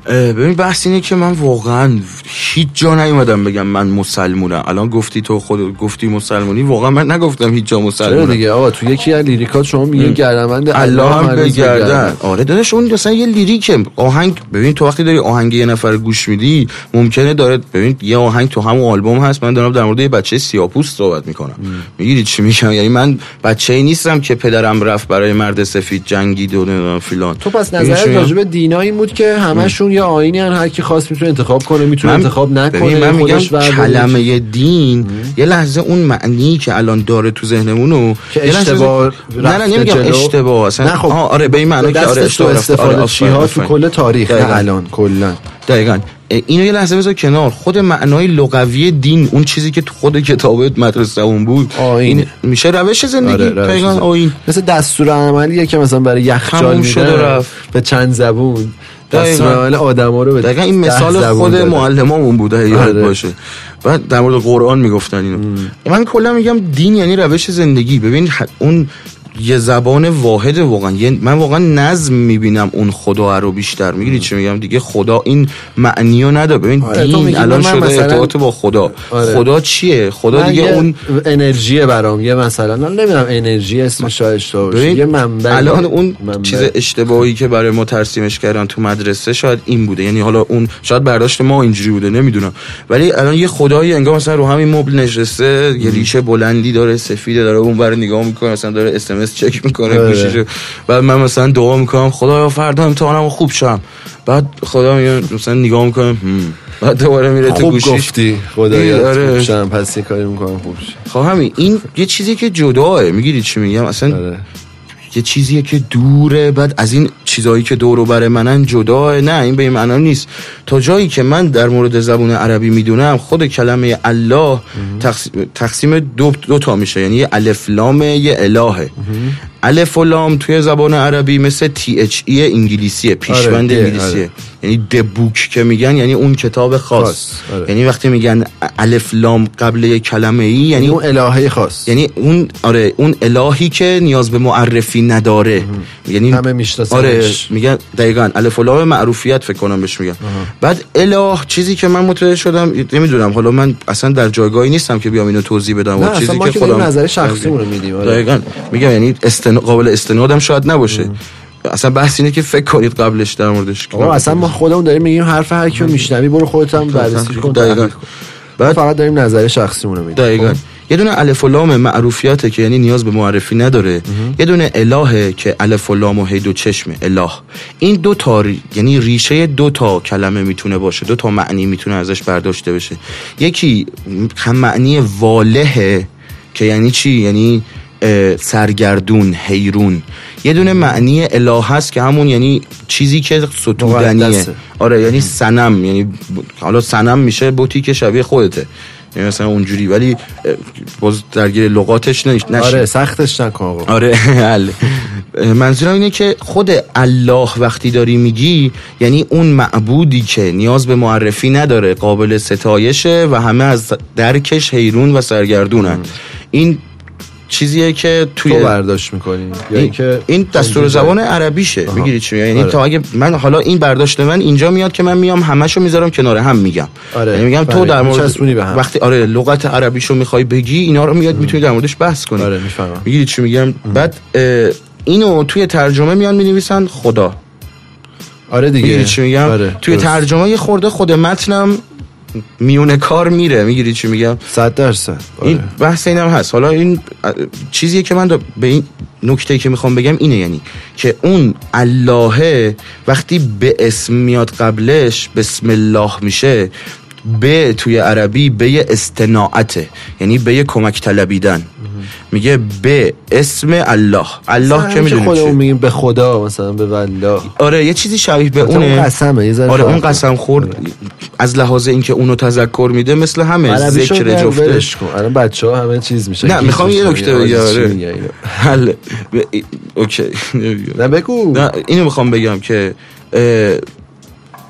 ببین بحث اینه که من واقعا هیچ جا نیومدم بگم من مسلمونم. الان گفتی تو خود گفتی مسلمونی واقعا من نگفتم هیچ جا
چرا
مسلمونم.
دیگه؟ آقا تو یکی از لیریکات شما میگه گردمند
الله هم بگردن. آره داداش اون مثلا یه لیریکه آهنگ ببین تو وقتی داری آهنگ یه نفر گوش میدی ممکنه داره ببین یه آهنگ تو همون آلبوم هست من دارم در مورد یه بچه سیاپوست صحبت می‌کنم. می‌گیری چی میگم؟ یعنی من بچه ای نیستم که پدرم رفت برای مرد سفید جنگید و فیلان.
تو پس نظرت
میگم؟
راجع به دینا این بود که همشون یه آینی هن هر کی خواست می‌تونه انتخاب کنه می‌تونه انتخاب نکنه
من میگم. کلمه دین یه لحظه اون معنی که الان داره تو ذهنمونو
که اشتباه
نه نه نمیگم. اشتباه اصلا
نه خب
آره به این معنی که آره اشتباه.
استفاده
آره،
چی ها تو. کل تاریخ. نه الان کلا
دقیقا اینو یه لحظه بذار کنار خود معنای لغوی دین اون چیزی که تو خود کتاب مدرسه اون بود. این میشه روش زندگی
آره، روش.
آیین
مثل دستور عملیه که مثلا برای یخچال
رفت.
به چند زبون عمل آدما رو
دقیقا این مثال خود. معلمامون بوده یاد
آره.
باشه. بعد در مورد قرآن می‌گفتن اینو. من کلا میگم دین یعنی روش زندگی. ببین اون یه زبان واحد واقعا. من واقعا نظم می‌بینم اون خدا رو بیشتر. می‌گیری چی میگم؟ دیگه خدا این معنی رو نداره. ببین
آره،
دین
میگی
الان شده
مثلا-
ارتباط با خدا.
آره.
خدا چیه؟ خدا دیگه اون
انرژی برام یه مثلا من نمی‌دونم انرژی اسمش اشتباه یه منبع
الان اون
منبع.
چیز اشتباهی که برای ما ترسیمش کردن تو مدرسه شاید این بوده. یعنی حالا اون شاید برداشت ما اینجوری بوده نمی‌دونم. ولی الان یه خدایی انگار مثلا رو همین مبل نشسته یه ریشه بلندی داره سفیده داره اون بر نگاه می‌کنه مثلا داره اس چک می‌کنه
آره.
گوشیشو بعد من مثلا دعا می‌کنم خدایا فردا امتحانمو خوب شم بعد خدا میگه مثلا نگاه می‌کنه هم. بعد دوباره میره تو
خوب
گوشیش
گفتی خدایا
آره.
خوب شم پس یه کاری می‌کنم خوب شم
خب همین این یه چیزی که جداه می‌گیری چی میگم اصلا
آره.
یه چیزیه که دوره بعد از این چیزایی که دور و بر منن جدا نه این به این معنا نیست. تا جایی که من در مورد زبون عربی می‌دونم خود کلمه الله تقسیم, تقسیم دو, دو تا میشه. یعنی یه الف لام یه الهه الف و لام توی زبان عربی مثل تی اچ ای انگلیسیه پیشوند
آره،
انگلیسیه
آره.
یعنی دبوک که میگن یعنی اون کتاب خاص,
خاص، آره.
یعنی وقتی میگن الف لام قبل یه کلمه ای
یعنی
یعنی
اون الهه خاص
یعنی اون آره اون الهی که نیاز به معرفی نداره یعنی
همه میشناسنش.
آره میگن دقیقاً الف و لام معروفیت فکر کنم بهش میگن بعد اله چیزی که من متوجه شدم نمی‌دونم حالا من اصلا در جایگاهی نیستم که بیام اینو توضیح بدم و چیزی که خودم
نظر شخصیمون رو میدیم آره.
دقیقاً میگم یعنی استن... قابل استنادم شاید نباشه. اصلا بحث اینه که فکر کنید قبلش در موردش
آقا اصلا ما خودمون داریم میگیم حرف هر کیو میشنوی برو خودت هم بررسی کن
دقیقاً.
ما فقط داریم نظر شخصیمون رو میدیم.
دقیقا.
خب.
یه دونه الف و لام معروفیاته که یعنی نیاز به معرفی نداره. یه دونه الهه که الف و لام و هی دو چشمه اله. این دو تا یعنی ریشه دو تا کلمه می‌تونه باشه دو تا معنی می‌تونه ازش برداشته بشه. یکی هم معنی والهه که یعنی چی؟ یعنی سرگردون حیرون. یه دونه معنی اله هست که همون یعنی چیزی که ستودنیه. آره یعنی سنم یعنی حالا سنم میشه بوتی که شبیه خودته. یعنی مثلا اونجوری ولی باز درگیر لغاتش نش- نشی.
آره سختش نکن آقا.
آره *laughs* حل منظورم اینه که خود الله وقتی داری میگی یعنی اون معبودی که نیاز به معرفی نداره قابل ستایشه و همه از درکش حیرون و سرگردونن. این چیزیه که توی
تو برداشت می‌کنی یا
این,
اینکه
این دستور زبان عربیشه. می‌گیری چی؟ یعنی
آره.
تا اگه من حالا این برداشت من اینجا میاد که من میام همشو می‌ذارم کنار هم میگم
آره.
یعنی میگم تو
فهمید.
در مورد
میچسبونی به هم.
وقتی آره لغت عربیشو می‌خوای بگی اینا رو میاد می‌تونی در موردش بحث کنی
آره می‌فهمم
می‌گیری چی میگم بعد اینو توی ترجمه میان می‌نویسن خدا
آره دیگه
چی میگم
آره.
توی
درست.
ترجمه یه خورده خود متنم میونه کار میره می‌گیری چی میگم؟
صد درصد.
این
آره.
بحث اینم هست. حالا این چیزیه که من به این نکته که می‌خوام بگم اینه یعنی که اون الله وقتی به اسم میاد قبلش بسم الله میشه به توی عربی به استناعته. یعنی به کمک طلبیدن. میگه به اسم الله. الله که می‌دونی
خودمون
چیه؟
میگیم به خدا مثلا به والله.
آره یه چیزی شبیه به
حتی اون
اونه.
قسمه یه
آره اون قسم خورد. از لحاظ اینکه اونو تذکر میده مثل همه ذکر
ولش کن. الان بچه ها همه چیز میشه.
نه می‌خوام یه نکته بگم. آره. حل. ب- اوکی.
نه بگو.
نه اینو می‌خوام بگم که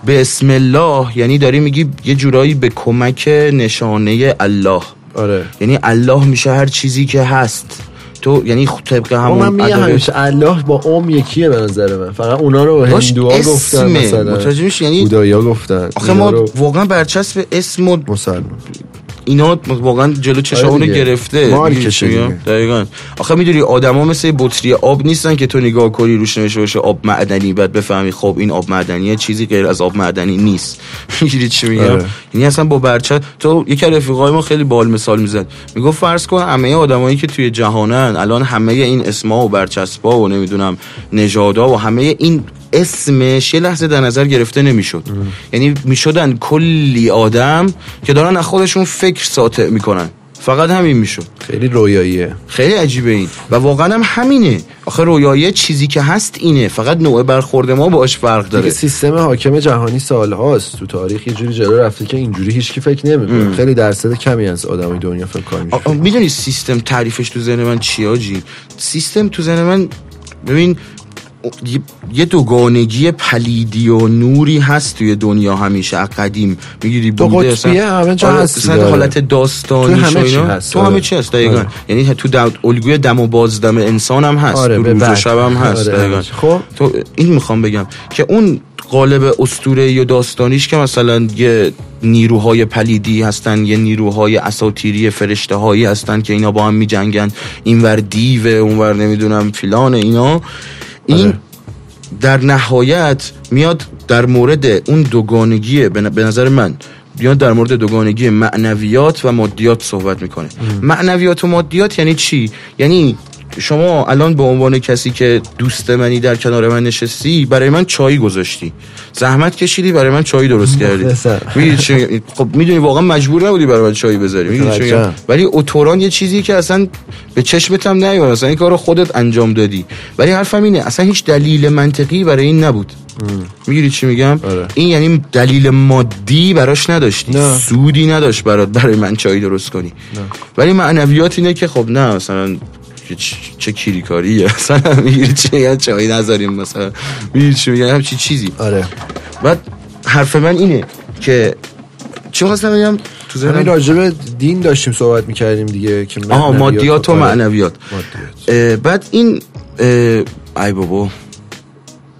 به اسم الله یعنی داری میگی یه جورایی به کمک نشانه الله.
آره.
یعنی الله میشه هر چیزی که هست. تو یعنی خ- طبق
اما من
همون
میگم الله با اوم یکیه به نظر من. فقط اونا رو هندوها گفتن. مثلا.
متوجه میشی؟ یعنی
بودایا گفتن.
آخه ما
رو
واقعا برچسب اسم و
مسلمان.
اینا واقعا جلو چشامونو
آره.
گرفته. دقیقاً آخه می‌دونی آدما مثل بطری آب نیستن که تو نگاه کنی روش نوشته باشه آب معدنی بعد بفهمی خب این آب معدنیه چیزی غیر از آب معدنی نیست *laughs* می‌گیری چی میگم
آره.
یعنی اصلا با برچه تو یکی از رفیقای ما خیلی بال مثال می‌زد می‌گفت فرض کن همه آدمایی که توی جهانن الان همه این اسما و برچسبا و نمی‌دونم نژادا و همه این اسمش یه لحظه در نظر گرفته نمی‌شد. یعنی می‌شدن کلی آدم که دارن از خودشون فکر ساطع می‌کنن. فقط همین می‌شد.
خیلی رویاییه.
خیلی عجیبه این. و واقعا هم همینه. آخه رویایی چیزی که هست اینه. فقط نوع برخورد ما باش فرق
دیگه
داره
سیستم حاکم جهانی سالهاست. تو تاریخ یه جوری جلو رفته که اینجوری هیچکی فکر نمی‌کنه. خیلی درصد کمی از آدمای دنیا فکر کنم
می‌دونی سیستم تعریفش تو ذهن من چی آجی؟ سیستم تو ذهن من ببین یه- دوگانگی پلیدی و نوری هست توی دنیا همیشه از قدیم می‌گیری
دو
بوده
قطبیه همه جا
آره،
هست.
حالت داستانی
تو همه چی. هست،
تو
آره.
همه چی هست دقیقا
آره.
یعنی تو دم... الگوی دم و بازدم انسان هم هست
آره،
تو روز و
بعد.
شب هم هست
آره،
دقیقاً.
خب.
تو این می‌خوام بگم که اون قالب اسطوره یا داستانیش که مثلا یه نیروهای پلیدی هستن یه نیروهای اساطیری فرشته هایی هستن که اینا با هم میجنگن اینور دیو اونور نمی‌دونم فلان اینا این
آره.
در نهایت میاد در مورد اون دوگانگی به نظر من بیاد در مورد دوگانگی معنویات و مادیات صحبت می‌کنه. معنویات و مادیات یعنی چی؟ یعنی شما الان به عنوان کسی که دوست منی در کنار من نشستی برای من چای گذاشتی. زحمت کشیدی برای من چای درست *laughs* کردی. می‌دونی؟ خب می‌دونی واقعا مجبور نبودی برای من چای بذاری. ولی اتوران یه چیزی که اصلا به چشمت هم نیومد. اصلا این کارو خودت انجام دادی. ولی حرفم اینه اصلا هیچ دلیل منطقی برای این نبود. می‌گیری چی میگم؟
آره.
این یعنی دلیل مادی براش نداشتی.
نه.
سودی نداشت برات برای من چای درست کنی. ولی معنویات اینه که خب نه مثلا چه- *laughs* چه کیری کاریه مثلا می‌گیری چی میگم چای نذاریم مثلا. می‌گیری چی میگم همچی چیزی.
آره.
بعد حرف من اینه که چی خواستم بگم؟ تو
همین
ذهنم
راجب دین داشتیم صحبت می‌کردیم دیگه که
آها مادیات و. معنویات.
مادیات.
بعد این ای بابا.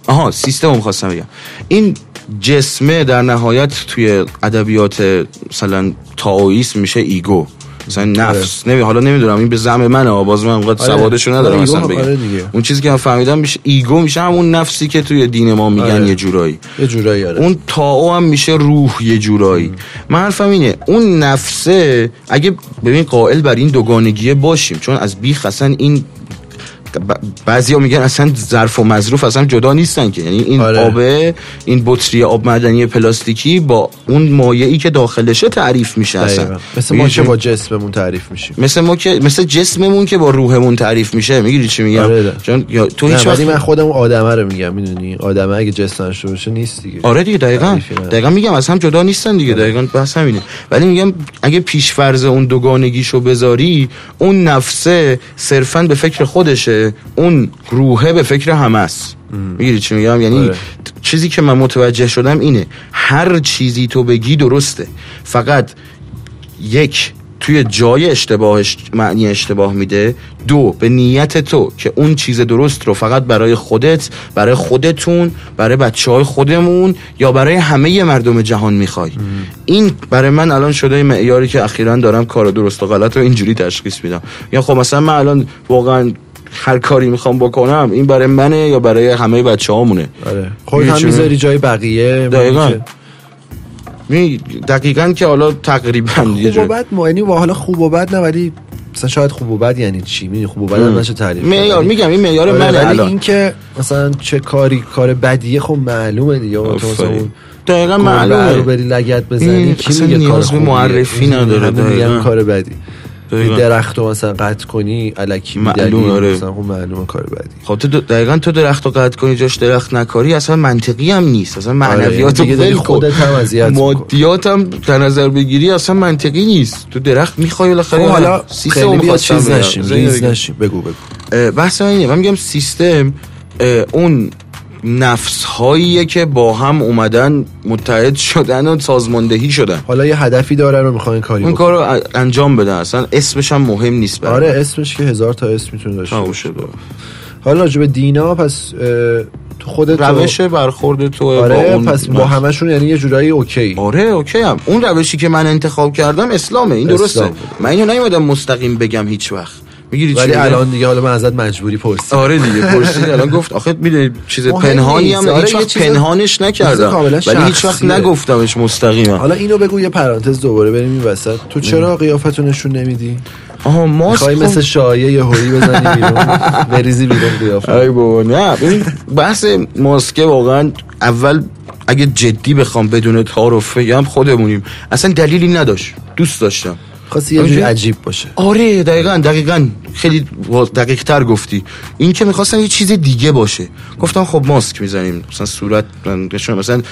آها سیستم خواستم بگم. این جسمه در نهایت توی ادبیات مثلا تائوئیسم میشه ego. مثلا نفس نمی حالا نمی‌دونم این به زعم منه باز من اونقدر
آره.
سوادشو ندارم
آره،
مثلا بگم
آره.
اون چیزی که من فهمیدم میشه ego میشه همون نفسی که توی دین ما میگن
آره.
یه جورایی
یه جورایی آره
اون تائو هم میشه روح یه جورایی من حرفم اینه اون نفسه اگه ببین قائل بر این دوگانگیه باشیم چون از بیخ اصلا این بعضی ها میگن اصلا ظرف و مظروف اصلا جدا نیستن که. یعنی این
آره.
آبه این بطری آب معدنی پلاستیکی با اون مایعی که داخلشه تعریف میشه اصلا.
دقیقاً. مثل ما که؟ با جسممون تعریف میشیم.
مثل ما که مثل جسممون که با روحمون تعریف میشه. می‌گیری چی میگم؟
آره.
چون یا تو هیچ وقت
من خودم آدمه رو میگم می‌دونی؟ آدمه اگه جسم داشته باشه نیست دیگه.
آره دیگه دقیقا. دقیقا میگم از هم جدا نیستن دیگه. دقیقا بحث همینه. ولی میگم اگه پیش فرض اون دوگانگیشو بذاری اون نفسه صرفا به فکر خودشه. اون روحه به فکر همه است. می‌گیری چی میگم؟ یعنی
آره.
چیزی که من متوجه شدم اینه هر چیزی تو بگی درسته. فقط یک توی جای اشتباهش معنی اشتباه میده. دو به نیت تو که اون چیز درست رو فقط برای خودت برای خودتون برای بچه های خودمون یا برای همه مردم جهان می‌خوای. این برای من الان شده معیاری که اخیرا دارم کار درست و غلط رو اینجوری تشخیص میدم. یا خب مثلا من الان واقعا هر کاری می‌خوام بکنم این برای منه یا برای همه بچه هامونه
آره خودت
یه
هم می‌ذاری جای بقیه
دقیقاً. می- دقیقا که حالا تقریبا یه جور
بد ما یعنی حالا خوب و بد نه ولی مثلا شاید خوب و بد یعنی چی می‌دونی خوب و بد هم نشه تعریف.
معیار میگم این معیار
آره، ولی
الان
این که مثلا چه کاری کار بدیه خب معلومه دیگه
دقیقا معلومه
رو بری لگت بزنی کی میگه کار؟
معرفی نداره، دقیقاً.
کار بدی. درخت رو مثلا قطع کنی الکی
معلوم، آره.
مثلا خب معلومه کار بدی
خب تو دقیقا تو درخت رو قطع کنی جاش درخت نکاری اصلا منطقی هم نیست اصلا معنویات
آره، دیگه داری
ول کن.
خودت هم اذیت.
مادیات هم در نظر بگیری اصلا منطقی نیست تو درخت می‌خوای بالاخره
خب حالا
سیستم می‌خواستم
چیز. نشیم ریز. نشیم بگو بگو
بحث من اینه من میگم سیستم اون نفس هاییه که با هم اومدن متحد شدن و سازماندهی شدن
حالا یه هدفی دارن و می‌خوان کاری
اون
بکنن
کار رو انجام بدن اصلا اسمش هم مهم نیست برای
آره. اسمش که هزار تا اسم می‌تونه داشته باشه. حالا راجع به دینا پس تو خودت تو-
روش برخورد تو
آره
با اون
پس با. همشون یعنی یه جورایی OK
آره OK هم اون روشی که من انتخاب کردم اسلامه این درسته
اسلام.
من اینو نیومدم مستقیم بگم هیچ وقت می‌گیری
ولی؟ الان دیگه حالا من ازت مجبوری پرسید
آره دیگه پرسید الان گفت آخه می‌دونی چیز پنهانی. هم
آره،
هیچ پنهانش نکردم. ولی هیچ وقت. نگفتمش مستقیما.
حالا اینو بگو یه پرانتز دوباره بریم این وسط. تو چرا قیافتو نشون نمیدی؟
آها ماسک
می‌خوای
خب-
مثل شایعه یه هوری بزنی بیرون بریزی بیرون قیافت
ای بابا نه ببین بحث ماسکه واقعا اول اگه جدی بخوام بدون تعارف بگم خودمونیم. اصلا دلیلی نداشت. دوست داشتم.
خواستی یه جوری. عجیب باشه.
آره دقیقا دقیقا. خیلی دقیق تر گفتی. این که می‌خواستم یه چیز دیگه باشه. گفتم خب ماسک می‌زنیم. مثلا صورت من نشون- مثلا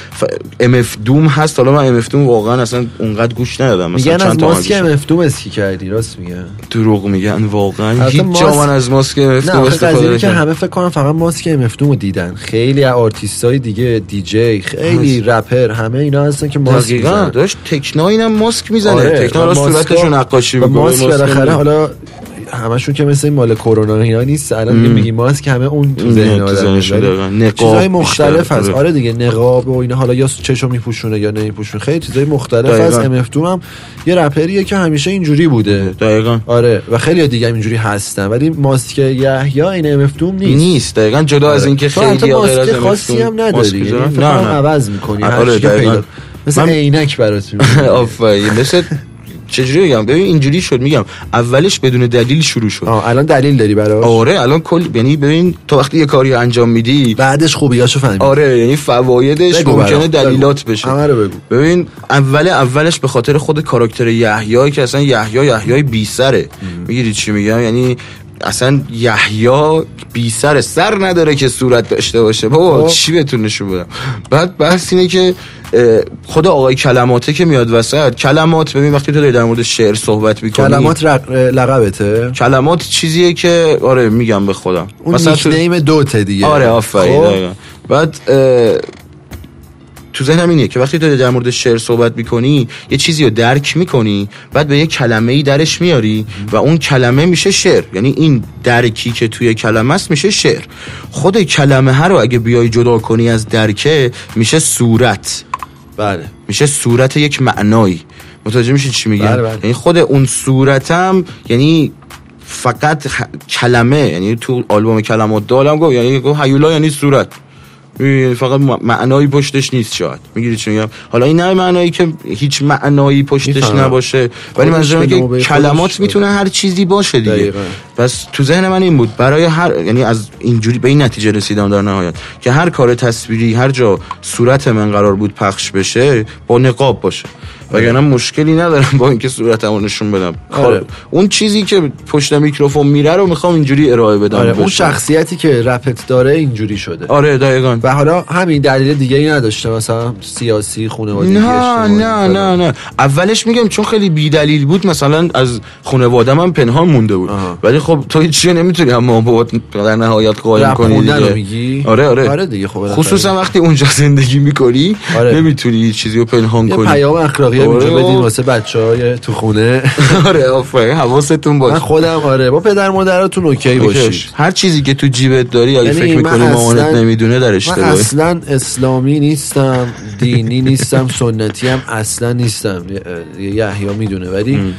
MF DOOM هست. حالا من MF DOOM واقعا اصلا اونقدر گوش ندادم. مثلا
میگن از
چند تا
ماسک
آهنگش.
MF DOOM اسکی کردی راست میگن
دروغ میگن واقعا. هیچ جا
ماسک-
من از ماسک MF
DOOM
استفاده
که. همه فکر کنم فقط ماسک MF DOOM رو دیدن. خیلی آرتیست های دیگه دیجی خیلی رپر همه اینا هستن که ماسک
دقیقا.
می‌زنن.
داشت Tech N9ne اینم ماسک می‌زنه.
آره
Tech N9ne رو
و ماسکا-
صورتشو نقاشی می‌کنه
ماسک بالاخره. حالا همشون که مثل مال کرونا اینا نیست الان دیگه میگی ماسک همه اون تو ذهن.
نقاب
چیزای مختلف هست.
آره.
آره دیگه نقاب و اینا حالا یا چشو میپوشونه یا نمیپوشونه. خیلی چیزای مختلف هست.
دقیقاً.
MF هم یه رپریه که همیشه اینجوری بوده.
دقیقا.
آره و خیلی دیگه هم اینجوری هستن. ولی ماسک یحیی این MF نیست.
نیست دقیقا. جدا از اینکه
تو حتی
خیلی از
ماسک خاصی هم نداری. یعنی
نه
عوض می‌کنی.
آره، دقیقاً.
پیدا مثل عینک برات. *laughs*
آفرین. مثل چجوری بگم؟ ببین اینجوری شد میگم اولش بدون دلیل شروع شد.
آه الان دلیل داری براش؟
آره الان کل یعنی ببین تو وقتی یه کاری انجام میدی
بعدش خوبیاشو فهمیدی.
آره یعنی فوایدش ممکنه. دلیلات. بشه.
بگو.
ببین اول اولش به خاطر خود کاراکتر یحیی که اصلا یحیی یحیی بی سره. می‌گیری چی میگم؟ یعنی اصلا یحیی بی سره سر نداره که صورت داشته باشه بابا
خب.
چی بهتون نشون بدم بعد بحث اینه که خود آقای کلماته که میاد وسط کلمات ببین وقتی تو داری در مورد شعر صحبت می‌کنی
کلمات رق... لقبته
کلمات چیزیه که آره میگم به خودم
اون
مثلا تو-
دوته دیگه
آره آفرین
خب؟
دقیقاً. بعد تو ذهنم اینه که وقتی تو در مورد شعر صحبت می‌کنی یه چیزی رو درک می‌کنی بعد به یه کلمه ای درش میاری و اون کلمه میشه شعر. یعنی این درکی که توی کلمه است میشه شعر. خود کلمه ها رو اگه بیای جدا کنی از درکه میشه صورت.
بله
میشه صورت یک معنایی. متوجه میشی چی میگم؟
بله، بله.
یعنی خود اون صورتم یعنی فقط کلمه. یعنی تو آلبوم کلمات دالم گفت یعنی گفت هیولا یعنی صورت. فقط معنایی پشتش نیست شاید. می‌گیری چی میگم؟ حالا این نه معنایی که هیچ معنایی پشتش. نباشه ولی منظورم که کلمات
خودش-
می‌تونه هر چیزی باشه دیگه.
دقیقاً.
پس تو ذهن من این بود. برای هر یعنی از اینجوری به این نتیجه رسیدم در نهایت. که هر کار تصویری هر جا صورت من قرار بود پخش بشه با نقاب باشه. وگرنه مشکلی ندارم با اینکه صورتمو نشون بدم
آره.
اون چیزی که پشت میکروفون میره رو می‌خوام اینجوری ارائه بدم
آره اون. شخصیتی که رپت داره اینجوری شده
آره دقیقاً
و حالا همین دلیل دیگه ای نداشته مثلا سیاسی خانوادگی
نه نه. نه نه اولش میگم چون خیلی بیدلیل بود مثلا از خانواده من پنهان مونده بود. ولی خب تو هیچ نمی‌تونی اما با در نهایت قایم کنی دیگه
میگی
آره آره
آره دیگه خب.
خصوصا وقتی اونجا زندگی می‌کنی
آره.
نمی‌تونی چیزی رو پنهان کنی
پیام اخلاقی
آره.
اینجا بدین واسه بچه های تو خونه. *laughs*
آره آفرین. حواستون
من
باشه
خودم آره. با پدر مادراتون اوکی باشید.
هر چیزی که تو جیبت داری اگه
یعنی
فکر
من
می‌کنی مامانت نمی‌دونه در
من
اشتباهی
اصلا اسلامی نیستم دینی نیستم سنتی هم اصلا نیستم. یحیی می‌دونه. ولی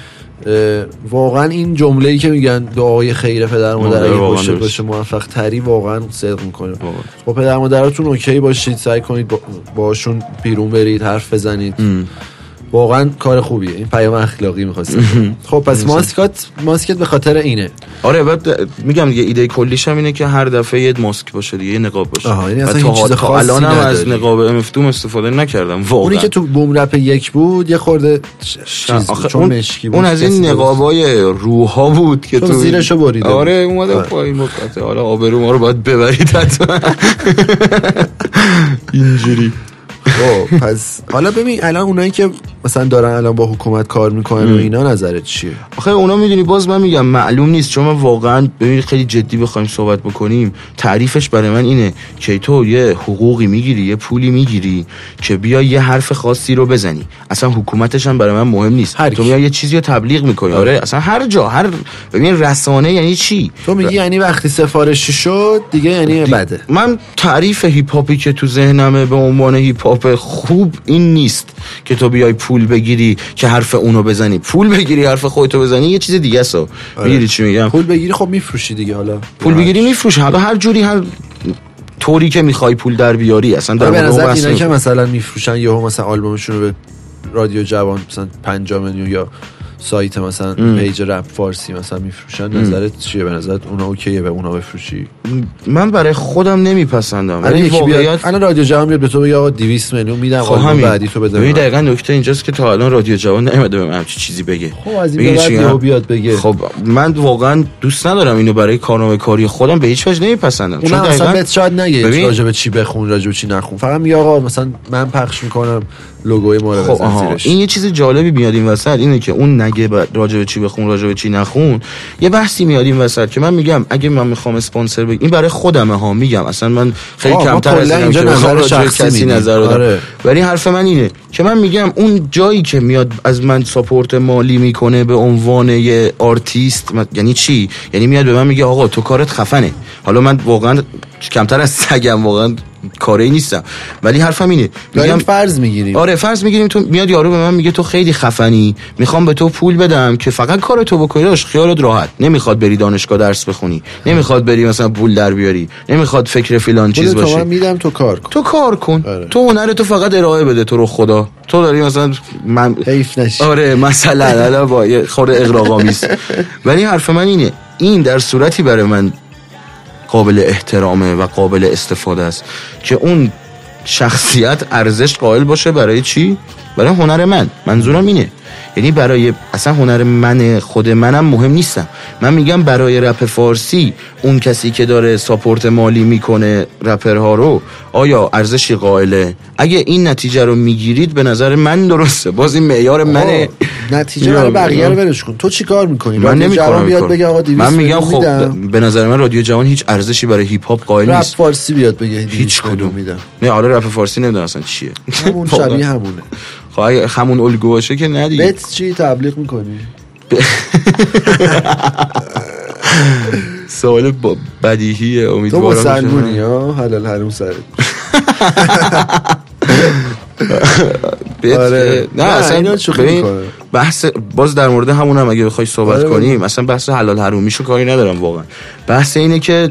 واقعا این جمله ای که میگن دعای خیر پدر مادر
مادر
اگه باشه. باشه موفق تری واقعا صدق می‌کنه. با پدر مادراتون اوکی باشید سعی کنید با- باشون بیرون برید حرف بزنید. واقعا کار خوبیه. این پیام اخلاقی می‌خواستم *laughs* خب پس ماسکات ماسکت به خاطر اینه.
آره بعد میگم دیگه ایده کلیش هم اینه که هر دفعه یه ماسک باشه دیگه یه نقاب باشه.
آها، یعنی اصلا چیز خاصی
الانم از
نداری.
نقاب امفتوم استفاده نکردم واقعا.
اونی که تو بوم رپ یک بود یه خورده چیز چون
اون,
مشکی بود
اون از این نقابای روحا بود که تو
زیرشو بریده بود.
آره اومده. پایین مقطع حالا آبرو ما رو باید ببرید حتما. *laughs* اینجوری.
خب *laughs* پس حالا ببین الان اونایی که مثلا دارن الان با حکومت کار می‌کنن و اینا نظرت چیه؟
آخه اونا می‌دونی باز من میگم معلوم نیست چون من واقعا ببین خیلی جدی بخوایم صحبت بکنیم تعریفش برای من اینه که تو یه حقوقی می‌گیری یه پولی می‌گیری که بیا یه حرف خاصی رو بزنی. اصلا حکومتش هم برای من مهم نیست.
هر
تو. بیا یه چیزی رو تبلیغ می‌کنی. آره. اصلا هر جا هر ببین رسانه یعنی چی؟
تو میگی یعنی وقتی سفارشی شد دیگه یعنی بده
من تعریف هیپ هاپی که تو ذهنمه به عنوان هیپ هاپ خوب این نیست که تو بیای پول بگیری که حرف اونو بزنی. پول بگیری حرف خودتو بزنی یه چیز دیگه است. می‌گیری چی میگم؟
پول بگیری خب میفروشی دیگه حالا.
پول بگیری میفروش حالا هر جوری هر طوری که می‌خوای پول در بیاری اصلا در
آره به
مورد اون
نظر اینا که. مثلا میفروشن یهو مثلا آلبومشون رو به رادیو جوان مثلا 5 میلیون یا سایت مثلا page رپ فارسی مثلا میفروشن نظرت چیه؟ به نظرت اونا OK ه به اونا بفروشی؟
من برای خودم نمیپسندم. ولی
یکی بیاد
واقعیت
الان رادیو جوان بیاد به تو بگه آقا 200 میلیون میدم
خب
بعدی تو بده
ببین. دقیقا نکته اینجاست که تا الان رادیو جوان نیومده به من همچین چیزی بگه.
خب از این بعد بیاد بگه.
خب من واقعا دوست ندارم اینو برای کارنامه کاری خودم به هیچ وجه نمیپسندم.
اون اصلا شاید نگه راجع به چی بخون راجع به چی نخون. فقط میگه آقا مثلا من پخش می‌کنم. لوگوی ما رو
خب این یه چیز جالبی میاد این وسط اینه که اون نگه راجع به چی بخون راجع به چی نخون یه بحثی میاد این وسط که من میگم اگه من می‌خوام اسپانسر بگیرم این برای خودمه ها میگم. اصلا من خیلی کمتر از اینم
اینجا
که بخوام
نظر
راجع
شخصی
کسی. نظر بدم
آره.
ولی حرف من اینه که من میگم اون جایی که میاد از من support مالی می‌کنه به عنوان یه آرتیست یعنی چی؟ یعنی میاد به من میگه آقا تو کارت خفنه. حالا من واقعا کمتر از سگم واقعا کاری نیستم. ولی حرفم اینه. میگم
فرض می‌گیریم.
آره فرض می‌گیریم تو میاد یارو به من میگه تو خیلی خفنی می‌خوام به تو پول بدم که فقط کار تو بکنی داشت خیالت راحت. نمی‌خواد بری دانشگاه درس بخونی نمی‌خواد بری مثلا پول در بیاری نمی‌خواد فکر فلان چیز
پول تو میدم تو کار کن.
تو کار کن.
آره.
تو هنر تو فقط ارائه بده تو رو خدا. تو داری مثلا من
حیف نشی.
آره مثلا با خورده اغراق‌آمیز. *laughs* ولی حرف من اینه. این در صورتی برای من قابل احترامه و قابل استفاده است. که اون شخصیت ارزش قائل باشه برای چی؟ برای هنر من. منظورم اینه. یعنی برای اصلا هنر من خود منم مهم نیستم. من میگم برای رپ فارسی اون کسی که داره ساپورت مالی می‌کنه رپرها رو آیا ارزشی قائله؟ اگه این نتیجه رو می‌گیرید به نظر من درسته. باز این معیار منه.
نتیجه برای بقیه رو ولش کن. تو چی کار می‌کنی؟
من نمی‌کنم
بیاد. بگه آقا 200
من میگم خب به نظر من رادیو جوان هیچ ارزشی برای هیپ هاپ قائل
رپ
نیست.
فارسی بیاد بگه 200
هیچ کدوم.
میدم.
نه آره رپ فارسی نمی‌دونم اصلا چیه.
همون. *laughs* شبیه همونه.
خب اگه همون الگو باشه که نه دیگه.
بت چی تبلیغ می‌کنی؟ *laughs*
سوال بدیهیه
تو
امیدوارم
مسلمونی ها حلال حروم سرت. *laughs* آره.
نه
نه،
اصلا
اینا شوخی.
بحث باز در مورد همون هم اگه بخوای صحبت
آره،
کنیم اصلا بحث حلال حرومیشو کاری ندارم واقعا. بحث اینه که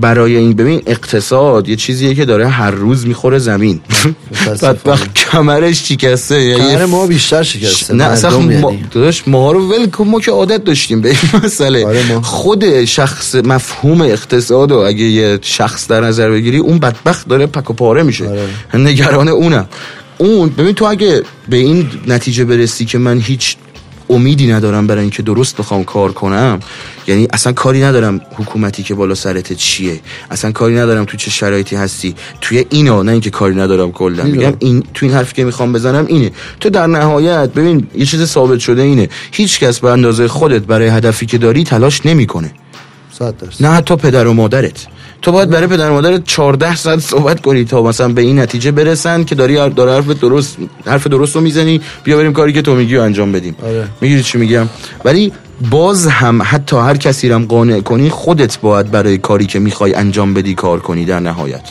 برای این ببین اقتصاد یه چیزیه که داره هر روز می‌خوره زمین
متاسفانه.
بدبخت کمرش شکسته یعنی
قهر ما بیشتر شکسته
نه اصلا
مردم
ما
یعنی.
داداش ما رو ول کن ما که عادت داشتیم به این مسئله
آره.
خود شخص مفهوم اقتصاد و اگه یه شخص در نظر بگیری اون بدبخت داره پک و پاره میشه
آره.
نگران اونم اون ببین تو اگه به این نتیجه برسی که من هیچ امیدی ندارم برای اینکه درست بخوام کار کنم. یعنی اصلا کاری ندارم حکومتی که بالا سرت چیه. اصلا کاری ندارم تو چه شرایطی هستی. توی اینا نه اینکه کاری ندارم کلا. میگم این تو این حرفی که می‌خوام بزنم اینه. تو در نهایت ببین یه چیز ثابت شده اینه. هیچ کس به اندازه خودت برای هدفی که داری تلاش نمی‌کنه. نه حتی پدر و مادرت. تو باید برای پدر و مادرت 14 ساعت صحبت کنی تا مثلا به این نتیجه برسن که داری داره حرف درست حرف درست رو می‌زنی. بیا بریم کاری که تو میگی رو انجام بدیم.
آره.
می‌گیری چی میگم؟ ولی باز هم حتی هر کسی رو قانع کنی خودت باید برای کاری که می‌خوای انجام بدی کار کنی در نهایت.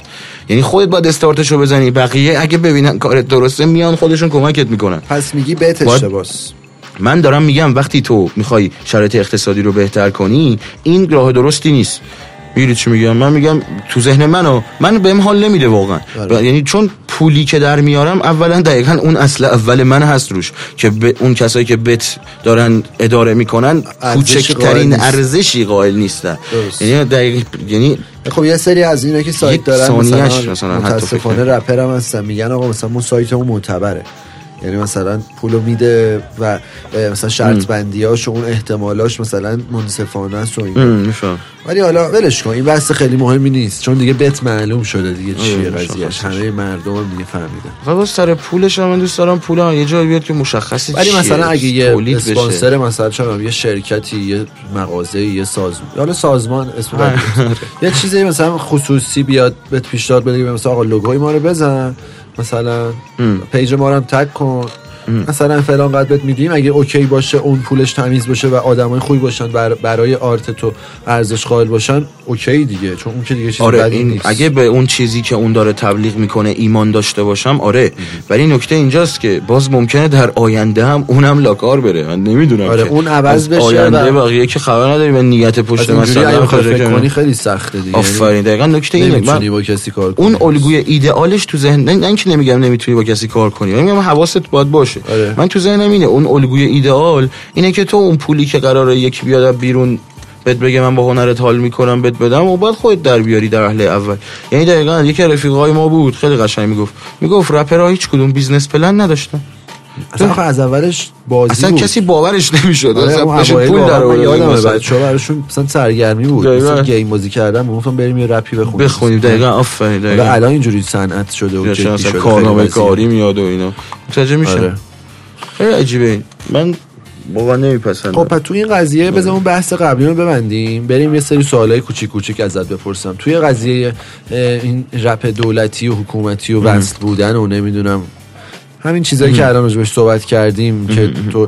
یعنی خودت باید استارتشو بزنی. بقیه اگه ببینن کارت درسته میان خودشون کمکت می‌کنن.
پس میگی بهت اشتباس.
من دارم میگم وقتی تو می‌خوای شرایط اقتصادی رو بهتر کنی این راه درستی نیست. می‌گیری چی میگم من میگم تو ذهن منو من بهم حال نمیده واقعا. و یعنی چون پولی که در میارم اولا دقیقا اون اصل اول من هست روش که به اون کسایی که بت دارن اداره می‌کنن کوچکترین. ارزشی قائل نیستن. یعنی دقیق یعنی
خب یه سری از اینا که سایت دارن مثلا,
مثلا حتی
متاسفانه رپر هم هستن میگن آقا مثلا ما سایتمون معتبره یعنی مثلا پولو میده و مثلا شرط بندیاش و اون احتمالاش مثلا منصفانه است و این
میفهم.
ولی حالا ولش کن این بحث خیلی مهمی نیست. چون دیگه بت معلوم شده دیگه چیه قضیهش همه مردم هم دیگه فهمیدن.
و باز سر پولش هم من دوست دارم پول هم یه جایی بیاد که مشخص
ولی مثلا اگه یه. اسپانسر مثلا چون یه شرکتی یه مغازه یه سازمان. حالا سازمان اسم
آره.
یه چیزی مثلا خصوصی بیاد بهت پیشنهاد بده که مثلا آقا لوگوی ما رو بزن. مثلا page ما رو هم tag کن. مثلا فلان قد بهت میدیم اگه OK باشه اون پولش تمیز باشه و آدمای خوبی باشن بر برای art تو ارزش قائل باشن اوکی دیگه چون اون که دیگه چیز
آره
بدی
این
نیست.
اگه به اون چیزی که اون داره تبلیغ می‌کنه ایمان داشته باشم آره. ولی نکته اینجاست که باز ممکنه در آینده هم اونم لاکار بره. من نمی‌دونم
آره،
که
اون عوض بشه
آینده
و-
بقیه که خبر نداریم و نیت پشت مثلا
کنی خیلی سخته دیگه.
آفرین دقیقا نکته اینه. من
با کسی کار کنی.
اون الگوی ایدئالش تو ذهن نه اینکه نمیگم نمی‌تونی با کسی کار کنی میگم حواست باید باشه.
آره.
من تو ذهنم اینه اون الگوی ایدئال اینه که تو اون پولی که قراره یکی بیاد بیرون بهت بگه من با هنرت حال می‌کنم بهت بدم و باید خودت در بیاری در وهله اول. یعنی دقیقا یکی رفیقای ما بود خیلی قشنگ می‌گفت. می‌گفت رپرها هیچ کدوم business plan نداشتن.
اصلا از اولش بازی
اصلا
بود.
کسی باورش نمی‌شد.
آره،
اصلا پول در مثلا.
بچه‌ها براشون مثلا سرگرمی بود.
دقیقاً.
مثلا game بازی کردن گفتم بریم یه رپی بخونیم.
بخونیم. دقیقا آفرین دقیقا.
الان اینجوری صنعت شده و جدی شده
کارنامه. کاری میاد و اینا. متوجه میشم.
آره.
خیلی عجیبه این. من واقعا نمیپسندم.
خب تو این قضیه بذار اون بحث قبلی رو ببندیم. بریم یه سری سوالای کوچیک کوچیک ازت بپرسم. توی قضیه این رپ دولتی و حکومتی و وصل بودن و نمی‌دونم همین چیزایی که الان راجبش صحبت کردیم که تو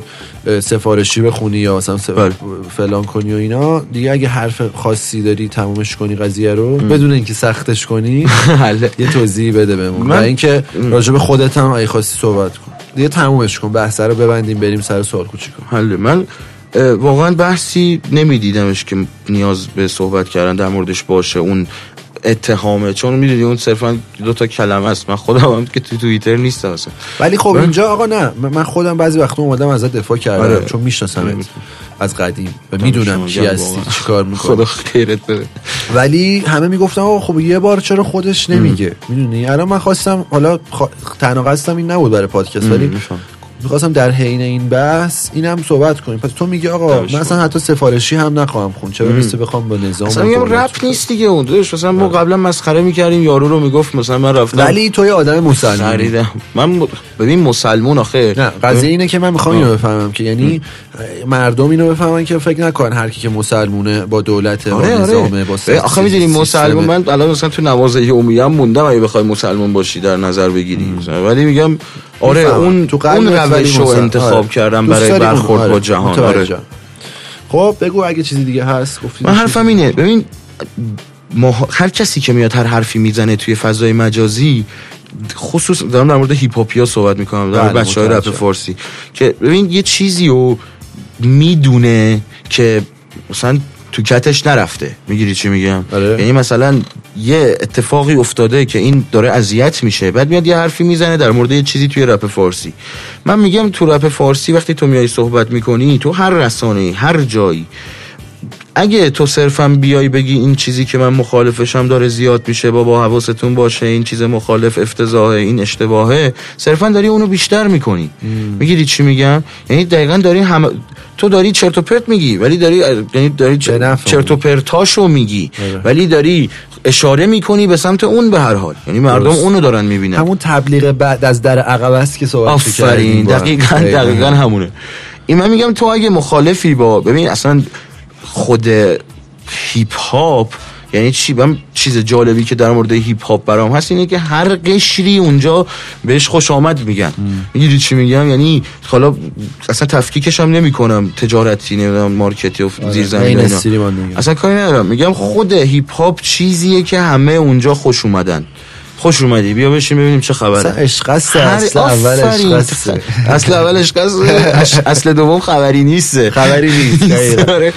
سفارشی بخونی یا مثلا
بله.
فلان کنی و اینا دیگه اگه حرف خاصی داری تمومش کنی قضیه رو. بدون اینکه سختش کنی
حله *laughs*
یه توضیح بده بهمون. و اینکه راجب خودت هم اگه خواستی صحبت کن. دیگه تمومش کن بحث رو ببندیم بریم سر سوال کوچیکو
حله من واقعا بحثی نمیدیدمش که نیاز به صحبت کردن در موردش باشه. اون اتهامه. چون می‌دونی اون صرفا دو تا کلمه است. من خودم هم که تو توییتر نیستم اصلا.
ولی خب
من-
اینجا آقا نه. من خودم بعضی وقتا اومدم ازت دفاع کردم
آره.
چون می‌شناسم. از قدیم. و می‌دونم
شما
کی هستی. چیکار
خدا
می‌کنی
خیرت بده.
ولی همه می‌گفتن آقا خب یه بار چرا خودش نمیگه؟ می‌دونی؟ الان من خواستم حالا خوا... تنها قصدم این نبود برای پادکست ولی. می‌خواستم در حین این بحث اینم صحبت کنیم. پس تو میگی آقا من اصلا حتی سفارشی هم نخواهم خون چه برسه بخوام با نظام
اصلا
دولت
رپ نیست دیگه اون داداش. مثلا ما قبلا مسخره می‌کردیم یارو رو می‌گفت مثلا من رفتم.
ولی تو یه آدم مسلمانی
خریدم. من ببین مسلمون آخه.
نه قضیه اینه که من می‌خوام اینو بفهمم که یعنی مردم اینو بفهمن که فکر نکن هر کی که مسلمونه با دولت با
آره آره.
با
ببین، آخه می‌دونی. مسلمان من الان مثلا تو نماز یومی هم موندم اگه بخوای مسلمان باشی در نظر بگیری. ولی میگم آره. اون
تو
اون روش رو انتخاب
آره.
کردم برای. برخورد
آره.
با جهان
متوجهم.
آره.
خب بگو اگه چیزی دیگه هست گفتی
من حرفم اینه ببین ما هر کسی که میاد هر حرفی می‌زنه توی فضای مجازی خصوص دارم در مورد هیپ هاپیا صحبت می‌کنم در مورد
بله،
بچه های رپ. فارسی که ببین یه چیزی رو می‌دونه که مثلا تو کتش نرفته. می‌گیری چی میگم؟
آره.
یعنی مثلا یه اتفاقی افتاده که این داره اذیت میشه. بعد میاد یه حرفی می‌زنه در مورد یه چیزی توی رپ فارسی. من میگم تو رپ فارسی وقتی تو میای صحبت می‌کنی تو هر رسانه هر جایی اگه تو صرفا بیای بگی این چیزی که من مخالفشم داره زیاد میشه بابا حواستون باشه این چیز مخالف افتضاحه این اشتباهه صرفا داری اونو بیشتر می‌کنی. می‌گیری چی میگم؟ یعنی دقیقا داری هم تو داری چرت و پرت میگی ولی داری یعنی داری چرت و پرتاشو میگی
آره.
ولی داری اشاره می‌کنی به سمت اون به هر حال. یعنی مردم. اونو دارن می‌بینن.
همون تبلیغ بعد از در عقب است که صحبت
آفرین. دقیقا. دقیقا همونه. این من میگم تو اگه مخالفی با ببین اصلا خود هیپ هاپ یعنی چی؟ من چیز جالبی که در مورد هیپ هاپ برام هست اینه که هر قشری اونجا بهش خوش آمد میگن. می‌گیری چی میگم؟ یعنی حالا اصلا تفکیکش هم نمی‌کنم تجارتی نمی‌دونم market ی و زیر زمین. اصلا کاری ندارم. میگم خود هیپ هاپ چیزیه که همه اونجا خوش اومدن. خوش اومدی. بیا بشین ببینیم چه خبره.
عشق است اصل اول. عشق است
اصل اول عشق است اصل دوم خبری نیست.
خبری نیست. *laughs*
آره.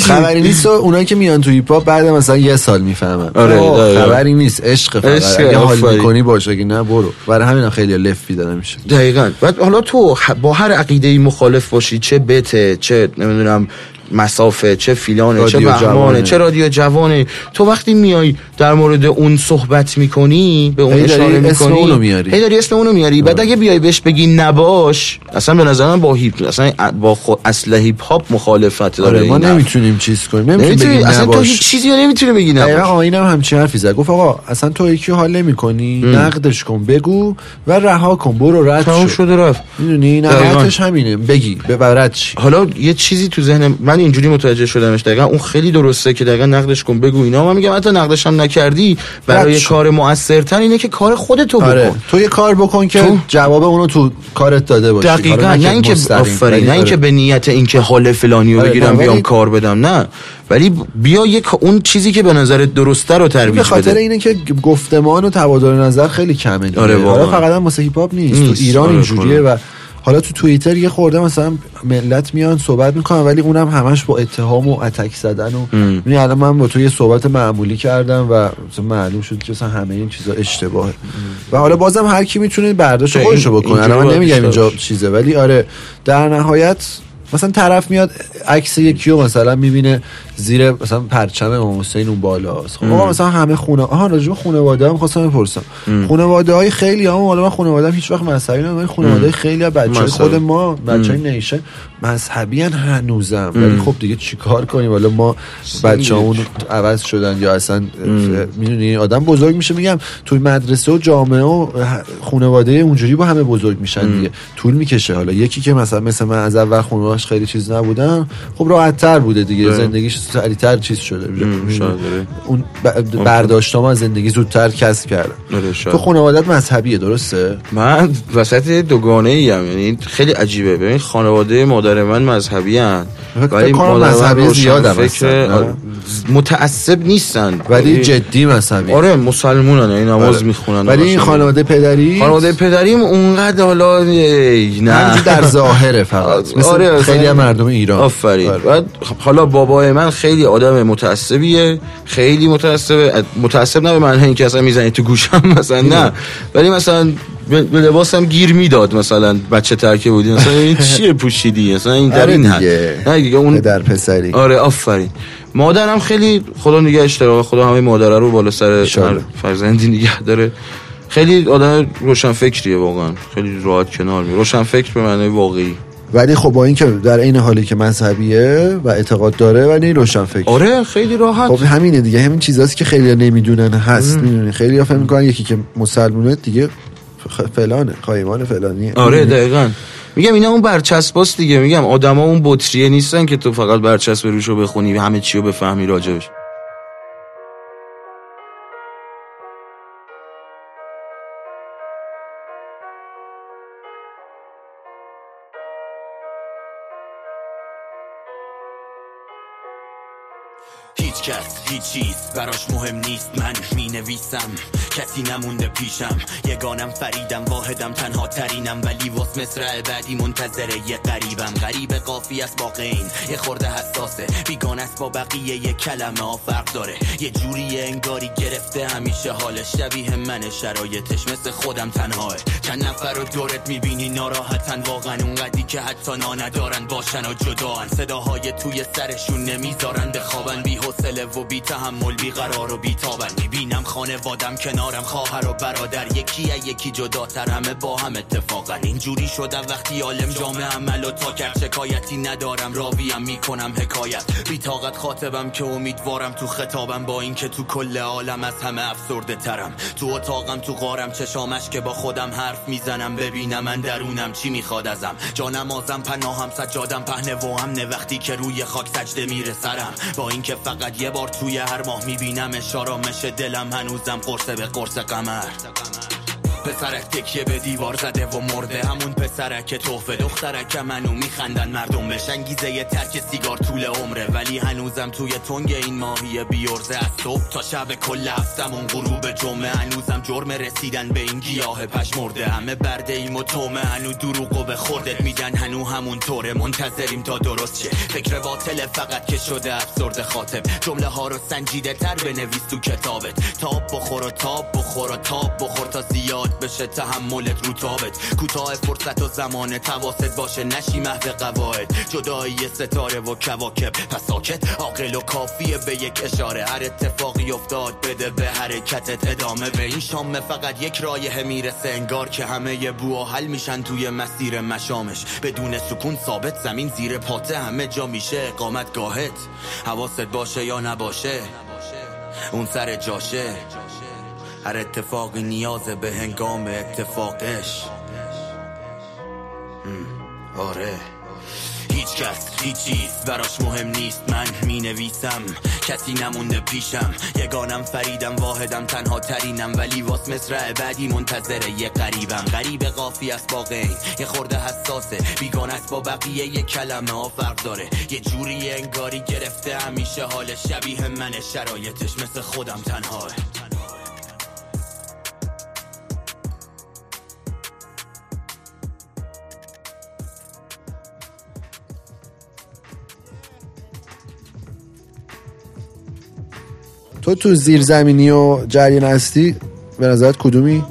خبری نیست و اونایی که میان تو هیپ هاپ بعد مثلا یه سال می‌فهمن.
آره،.
خبری نیست. عشق فقط اگه حال. می‌کنی باشه اگه نه برو. برای همین هم خیلی لفی داره میشه.
دقیقا. بعد حالا تو با هر عقیده مخالف باشی چه بته چه نمی‌دونم مسافه چه فیلانه چه بهمانه
جوانه.
چه رادیو جوانه. تو وقتی میای در مورد اون صحبت می‌کنی به اون اشاره
اسم
می‌کنی
اونو میاری.
هی داری اسم اونو میاری. بعد اگه بیای بهش بگی نباش اصلا به نظر من با هیپ اصلا با خود اصل هیپ هاپ مخالفت داره
آره ما. نمی‌تونیم چیز کنیم. نمی‌تونیم
نمی‌تونی
بگیم
اصلا تو هیچ چیزی نمی‌تونی بگی
دقیقا
نباش.
آقا اینم همچین حرفی زد. گفت آقا اصلا تو یکی حال نمی کنی نقدش کن بگو و رها کن. برو رد شد
شده رفت.
می‌دونی؟
دقیقاً.
نهایتش همینه. بگی به
حالا یه چیزی تو ذهن من اینجوری متوجه شدمش دقیقا اون خیلی درسته که دقیقا نقدش کن بگو اینا من میگم حتی نقدش هم نکردی برای. کار موثرتر اینه که کار خودتو بکن
آره تو یه کار بکن که
تو-
جواب اونو تو کارت داده باشی
دقیقا نه اینکه آفرین نه
آره.
اینکه به نیت اینکه حال فلانی رو
آره،
بگیرم بیام
ولی-
کار بدم نه ولی بیا یک اون چیزی که به نظرت درسته رو
به
ترویج
خاطر
بده
اینه که گفتمان و تبادل نظر خیلی کمه.
آره،.
حالا فقط هم واسه هیپ هاپ نیست. تو ایران
آره،
اینجوریه. و حالا تو توییتر یه خورده مثلا ملت میان صحبت می‌کنن ولی اونم همش با اتهام و اتک زدن و یعنی الان من با تو یه صحبت معمولی کردم و مثلا معلوم شد که مثلا همه این چیزا اشتباهه. و حالا بازم هر کی می‌تونه برداشت
این-
خودشو بکنه الان من نمیگم اینجا. چیزه ولی آره در نهایت مثلا طرف میاد عکس یکی رو مثلا می‌بینه زیر مثلا پرچم امام حسین اون بالاست. خب آقا مثلا همه خونه آها راجع به خانواده هم خواستم بپرسم. خانواده های خیلی هم حالا من خانواده هیچ وقت مذهبی نبودم خانواده خیلی از بچه. خود ما بچه های نیشن مذهبی هن هنوزم. ولی خب دیگه چیکار کنیم؟ حالا ما بچه اون عوض شدن یا اصلا می‌دونی آدم بزرگ میشه میگم توی مدرسه و جامعه و خانواده اونجوری با همه بزرگ میشن دیگه. طول می‌کشه. حالا یکی که مثلا مثل من از اول خانواده‌اش خیلی چیز نبودن خب راحت تر بوده دیگه.
بله.
زندگیش سریعتر چیز شده
داره.
اون ب- برداشتام از زندگی زودتر کسب کردن
آره،.
تو خانوادت مذهبیه درسته
من وسط دوگانه ای هم یعنی خیلی عجیبه ببین خانواده مادر من مذهبی
فکر کنم
مادر
مذهبی زیادم
فکر؟ آره، متعصب نیستن
ولی جدی مذهبی
آره مسلمونن یعنی نماز
آره.
می‌خونن.
ولی این خانواده پدری؟
خانواده پدریم اونقدر حالا نه.
در ظاهره فقط. *laughs* مثل
آره،
خیلی هم مردم ایران.
آفرین.
آره.
بعد حالا بابای من خیلی آدم متعصبیه خیلی متعصبه. متعصب نه به معنی اینکه اصلا می‌زنی تو گوشم مثلا نه. ولی مثلا به لباسم گیر می‌داد مثلا بچه ترکه بودی. مثلا این *laughs* چیه پوشیدی؟ مثلا این در
آره
این. نه دیگه اون
پدر پسری.
آره آفرین. مادرم خیلی خدا نگه اشتراق خدا همه مادره رو بالا سر فرزندی نگه داره. خیلی آدم روشن فکریه واقعا. خیلی راحت کنار می روشن فکر به معنی واقعی.
ولی خب با اینکه در این حالی که مذهبیه و اعتقاد داره ولی روشن فکر.
آره خیلی راحت.
خب همینه دیگه. همین چیزاست که خیلی نمی‌دونن هست می‌دونی خیلی فکر می‌کنن یکی که مسلمونه دیگه فلانه خایمان فلانیه.
آره؟ دقیقا. میگم اینا اون برچسباست دیگه. میگم آدما اون بطریه نیستن که تو فقط برچسب روشو بخونی همه چی رو بفهمی راجبش. هیچ کس. هیچ براش مهم نیست من می نویسم کسی نمونده پیشم. یگانم فریدم واحدم تنها ترینم. ولی واس مصرع بعدی منتظره یه قریبم. غریب قافی است با یه خورده حساسه. بیگان است با بقیه یه کلمه ها فرق داره. یه جوری انگاری گرفته همیشه حال شبیه من. شرایطش مثل خودم تنهاه. چند نفر رو دورت می‌بینی ناراحتن. واقعا اونقدی که حتی نا ندارن باشن و جدان صداهای توی سرشون نمی‌ذارن بخوابن. بی حوصله و بی تحمل بی قرار و بی تابن می‌بینم خانوادم کنارم خواهر و برادر. یکی یکی جداتر همه با هم اتفاقا اینجوری شدم وقتی عالم جامعه عمل و تا کرد. شکایتی ندارم راویم می‌کنم حکایت. بی طاقت خاطبم که امیدوارم تو خطابم با اینکه تو کل عالم از همه افسرده ترم. تو اتاقم تو قارم چشامش که با خودم حرف می‌زنم. ببینم من درونم چی می‌خواد ازم. جانمازم پناهم سجادم پهنه و امنه. وقتی که روی خاک سجده میره سرم. با اینکه فقط یه بار توی هر ماه می‌بینم اشارامش دلم هنوزم قرصه به قرص قمر. پسرک تکیه به دیوار زده و مرده. همون پسرک که توفه دخترک منو میخندن. مردم بهش انگیزه یه ترک سیگار طول عمره. ولی هنوزم توی تنگ این ماهی بیورزه از صبح تا شب کل هفتم اون غروب جمعه. هنوزم جرم رسیدن به این گیاه پش مرده. همه برده ایم و تومه. هنو دروغو به خوردت میدن هنو همون طوره. منتظریم تا درست شه. فکر باطل فقط که شده افسرد خاطب جمله ها رو سنجیده تر بنویس تو کتابت. تاب بخور و تاب بخور و تاب بخور تا زیاد بشه تحملت رو تابت. کوتاه فرصت و زمان تواست باشه نشی مهد قواعد. جدایی ستاره و کواکب. پس ساکت عاقل و کافیه به یک اشاره. هر اتفاقی افتاد بده به حرکتت ادامه. به این شام فقط یک رایه می‌رسه. انگار که همه بو حل میشن توی مسیر مشامش. بدون سکون ثابت زمین زیر پاته. همه جا میشه اقامت گاهت حواست باشه یا نباشه اون سر جاشه. هر اتفاقی نیاز به هنگام اتفاقش. آره. هیچ کس هیچ چیز براش مهم نیست. من می نویسم کسی نمونده پیشم. یگانم فریدم واحدم تنها ترینم. ولی واس مصرع بعدی منتظره یه قریبم. غریب قافی است با یه خورده حساسه. بیگان است با بقیه یه کلمه. ها فرق داره. یه جوری انگاری گرفته همیشه حال شبیه من شرایطش مثل خودم تنهاه.
تو تو زیرزمینی و جریان هستی؟ به نظرت کدومی؟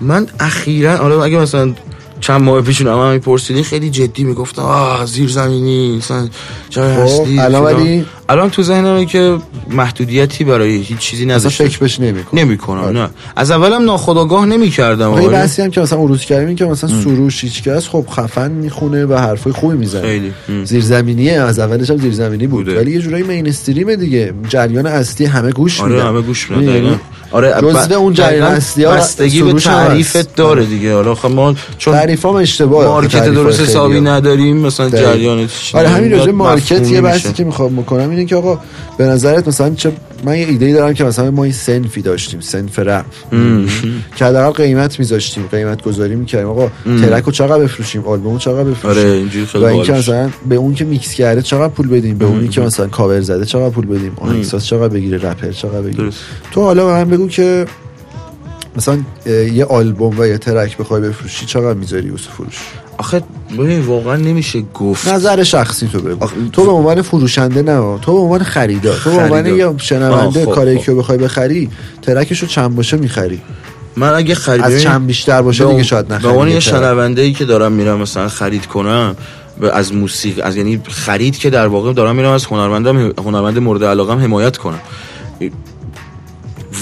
من اخیرا حالا اگه مثلا چند ماه پیش هم میپرسیدین خیلی جدی می‌گفتم آه زیر زمینی مثلا جای خب، هستی
الان ولی
الان تو ذهنمه که محدودیتی برای هیچ چیزی نداشته.
فکر بهش نمی‌کنم.
نمی‌کنم آره. نه. از اولم ناخداگاه نمی‌کردم.
آره. بحثی هم که مثلا عروض کردیم که مثلا سروش هیچ کس خب خفن می‌خونه و حرفای خوبی می‌زنه.
خیلی.
زیرزمینیه از اولش هم زیرزمینی بود. ولی یه جورایی مینستریم دیگه. جریان اصلی همه گوش
آره همه گوش میدن
آره جزء اون جریان اصلی
بستگی به تعریفت داره دیگه. حالا خب ما
چون تعریفام اشتباهه.
market درست حسابی نداریم مثلا جریان
آره همین راجع market یه بحثی که می‌خوام بکنم اینه که آقا به نظرت مثلا چه من یه ایده دارم که مثلا ما این صنفی داشتیم صنف رپ. که حداقل قیمت میذاشتیم قیمت گذاری می‌کردیم. آقا track رو چقدر بفروشیم؟ آلبوم چقدر بفروشیم؟
آره اینجوری
و اینکه مثلا به اون که میکس کرده چقدر پول بدیم؟ به اونی که مثلا کاور زده چقدر پول بدیم؟ آهنگساز چقدر بگیره؟ رپر چقدر بگیره؟ تو حالا به من بگو که مثلا یه آلبوم و یه ترک بخوای بفروشی چقدر می‌ذاری واسه فروش؟
آخه ببین واقعا نمیشه گفت.
نظر شخصی تو بگو. تو به عنوان فروشنده نه تو به عنوان خریدار. تو به عنوان یه شنونده خب، کاری خب. که بخوای بخری ترکشو چند باشه می‌خری.
من اگه خرید
از چند بیشتر باشه دیگه شاید نخری
به عنوان یه شنونده ای که دارم میرم مثلا خرید کنم از موسیقی از یعنی خرید که در واقع دارم میرم از هنرمندم هنرمند مورد علاقم حمایت کنم.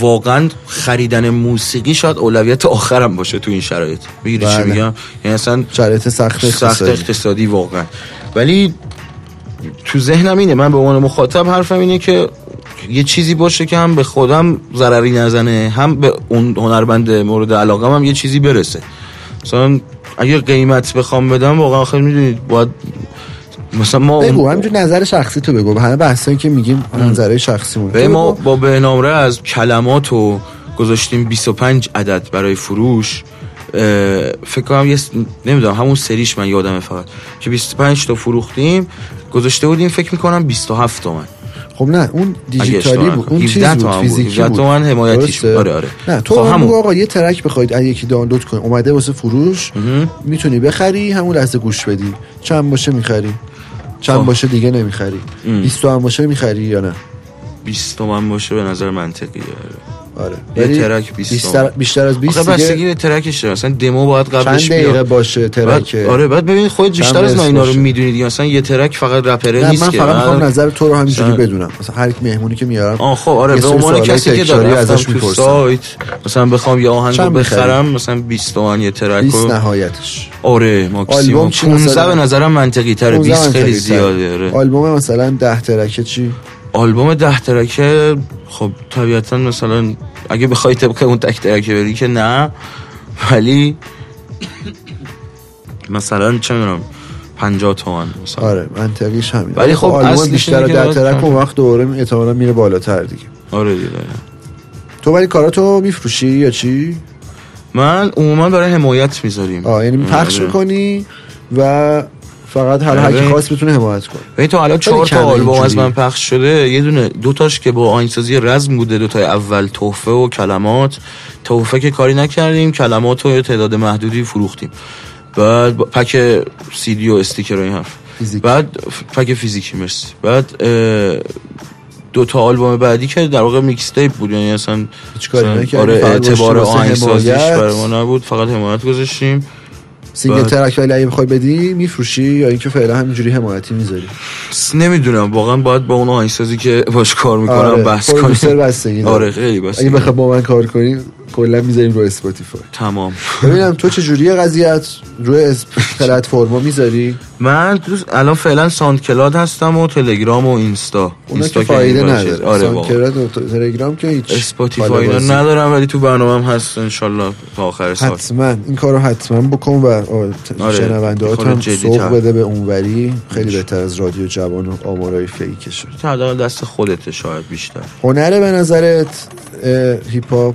واقعا خریدن موسیقی شاید اولویت آخرم باشه تو این شرایط می‌گیری چی بله. میگم یعنی اصلا
شرایط سخت اقتصادی.
سخت اقتصادی واقعا ولی تو ذهنم اینه من به عنوان مخاطب حرفم اینه که یه چیزی باشه که هم به خودم ضرری نزنه هم به اون هنرمند مورد علاقه هم یه چیزی برسه مثلا اگه قیمت بخوام بدم واقعا خیلی می‌دونید باید مثلا ما
بگو همینجور نظر شخصی تو بگو. همه بحثایی که میگیم نظر شخصی مون.
ما با بهنامره از کلمات و گذاشتیم 25 عدد برای فروش. فکر کنم یه نمی‌دونم همون سریش من یادمه فقط. که 25 تا فروختیم گذاشته بودیم فکر می‌کنم 27 تومن.
خب نه اون دیجیتالی بود اون. چیز
17
بود. فیزیکی
17
بود.
تومن حمایتیش. آره، آره.
نه تو
خب
همون
همون.
آقا یه ترک بخواید از یکی دانلود کنی اومده واسه فروش می‌تونی بخری همون لحظه گوش بدی. چند باشه می‌خری. چند
خب.
باشه دیگه نمی‌خری. 20 تومن باشه می‌خری یا نه؟
20 تومن باشه به نظر منطقیه.
آره
یه ترک 20
بیشتر. بیشتر از 20
آخه بستگی
دیگه
به ترکش داره مثلا دمو باید
چند
قبلش
دقیقه
بیاد
باشه ترک
بعد آره بعد ببین خودت بیشتر
چند
از اینا رو
باشه.
می‌دونی دیگه مثلا یه ترک فقط رپره
نه
نیست
من فقط می‌خوام نظر تو رو همینجوری بدونم مثلا هر مهمونی که میارم
آه خب آره به عنوان کسی که داره
ازش می‌پرسم.
سایت مثلا بخوام یه آهنگ رو
چند؟
بخرم مثلا 20 تومن یه ترک
20
رو
نهایتش
آره
چی
15
مثلا؟
به نظرم منطقی تره
15
20 خیلی
تر.
زیاده آره
آلبوم مثلا 10 ترکه چی
آلبوم ده ترکه خب طبیعتا مثلا اگه بخوای طبق اون تک ترکه بری که نه. ولی مثلا چه می‌دونم 50 تومن مثلا.
آره منطقیش همین
ولی خب اصلش
بیشتر
اینه
از
که
10
باید
ترک اون وقت دوره احتمالاً میره بالاتر دیگه.
آره دیگه
تو ولی کاراتو میفروشی یا چی؟
من عموما برای حمایت می‌ذاریم.
آه یعنی پخش می‌کنی و فقط هر هر کی
آره.
خواست بتونه حمایت کنه.
ببین تا الان چهار تا آلبوم از. من پخش شده. یه دونه دو تاش که با آهنگسازی رزم بوده دو تای اول تحفه و کلمات. تحفه که کاری نکردیم کلمات رو تعداد محدودی فروختیم. بعد pack سی دی و استیکر و این حرف.
فیزیک.
بعد pack فیزیکی مرسی. بعد دو تا آلبوم بعدی که در واقع mixtape بود. یعنی اصلا آره اعتبار آهنگسازیش. برای ما نبود. فقط حمایت گذاشتیم. single
track ولی اگه بخوای بدی میفروشی یا اینکه فعلا همینجوری حمایتی می‌ذاری؟
نمی‌دونم واقعا باید با اون آهنگسازی که باش کار می‌کنم
آره،
بحث کنیم. آره خیلی بستگی
اگه بخوای با من کار کنی کلا می‌ذاریم رو اسپاتیفای.
تمام.
ببینم تو چه جوریه قضیت روی اس- پلتفرما می‌ذاری؟
من دوست الان فعلا ساند کلاد هستم و تلگرام و اینستا.
اونا
اینستا
که فایده نداره.
آره
آره
واقعا.
و تلگرام که هیچ
اسپاتیفای. ندارم ولی تو برنامه هست انشالله تا آخر سال.
حتما. این کارو حتما بکن و
آره،
شنونده
خود
هم سوق. بده به اونوری. خیلی بهتر از رادیو جوان و آمارای
تا حداقل دست خودته شاید بیشتر.
هنره به نظرت هیپ هاپ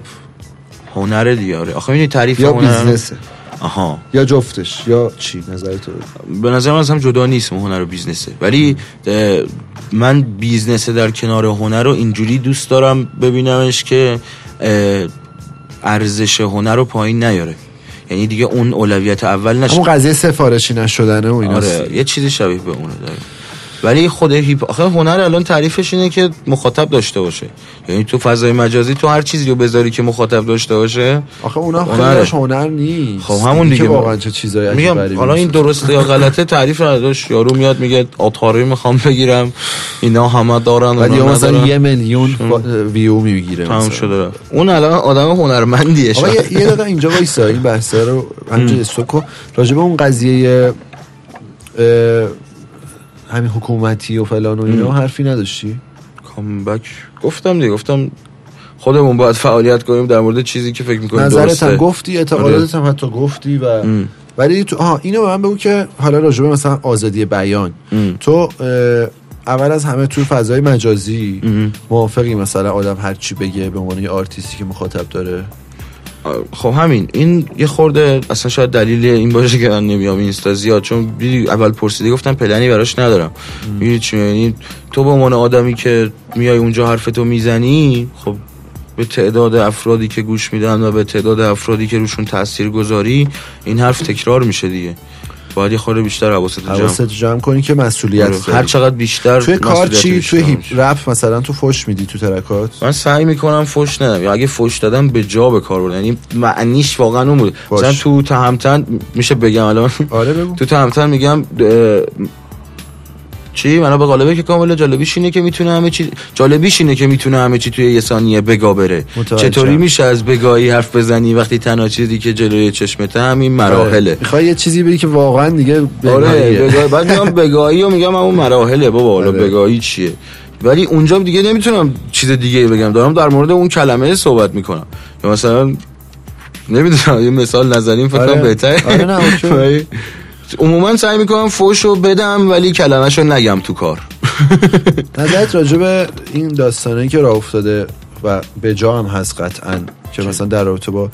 هنر دیگه آره. آخه می‌دونی تعریف
یا
هنر
business ه
آها.
یا جفتش؟ یا چی؟ نظر تو.
به نظر من اصلا جدا نیست هنر و business ه. ولی من business در کنار هنر رو اینجوری دوست دارم ببینمش که ارزش هنر رو پایین نیاره. یعنی دیگه اون اولویت اول نشه
همون قضیه سفارشی نشدنه و اینا
آره یه چیزی شبیه به اونه داره ولی خود هیپ آخه هنر الان تعریفش اینه که مخاطب داشته باشه یعنی تو فضای مجازی تو هر چیزی رو بذاری که مخاطب داشته باشه
آخه اونا. خیلیش هنر نیست
خب همون دیگه
واقعا چه چیزایی
میگم حالا این. درسته یا غلطه تعریف نداشت یارو میاد میگه آتاری می‌خوام بگیرم اینا همه دارن اونا
مثلا. یه میلیون ویو می‌گیره
تمام. شده رفت. اون الان آدم هنرمندیه
آقا. یه دقیقه اینجا وایسا این بحثه رو همینجا استوکو راجع به اون قضیه همین حکومتی و فلان و اینا حرفی نداشتی؟
کامبک. گفتم دیگه گفتم خودمون باید فعالیت کنیم در مورد چیزی که فکر می‌کنیم
نظرت هم گفتی اعتقادات هم حتی گفتی و
ام.
ولی تو آها اینو به من بگو که حالا راجع به مثلا آزادی بیان.
ام.
تو اول از همه تو فضای مجازی موافقی مثلا آدم هر چی بگه به عنوان یه آرتیستی که مخاطب داره؟
خب همین این یه خورده اصلا شاید دلیل این باشه که من نمیام اینستا زیاد چون اول پرسیدی گفتم پلنی براش ندارم. می‌دونی چی یعنی تو به عنوان آدمی که میای اونجا حرفتو می‌زنی خب به تعداد افرادی که گوش میدن و به تعداد افرادی که روشون تاثیر گذاری این حرف تکرار میشه دیگه. باید یه خورده بیشتر حواست جمع
حواست جمع کنی که مسئولیت
هر چقدر بیشتر
توی کار چی؟ توی هیپ. رپ مثلا تو فوش میدی تو ترکات؟
من سعی می‌کنم فوش ندم. یا اگه فوش دادم به جا به کار بردم یعنی معنیش واقعا اون بود. مثلا تو تهمتن میشه بگم الان؟
آره بگو.
تو تهمتن میگم چی؟ من به قالبه که کامل جالبیش اینه که می‌تونه همه چی جالبیش اینه که می‌تونه همه چی توی یه ثانیه بگا بره. چطوری میشه از بگاهی حرف بزنی وقتی تنها چیزی که جلوی چشمته همین مراحله؟
می‌خوای یه چیزی بگی که واقعا دیگه
آره. بگاهی بعد میگم *laughs* بگاهی و میگم همون مراحله بابا حالا
آره.
بگاهی چیه؟ ولی اونجا دیگه نمی‌تونم چیز دیگه بگم. دارم در مورد اون کلمه صحبت می‌کنم. یا مثلا نمی‌دونم یه مثال نظریم فکر کنم
آره.
بهتره.
آره نه، *laughs*
عموما سعی می‌کنم فوشو بدم ولی کلمهشو نگم تو کار. *laughs*
نظرت راجع به این داستانه که راه افتاده و به جا هم هست قطعا که مثلا در رابطه با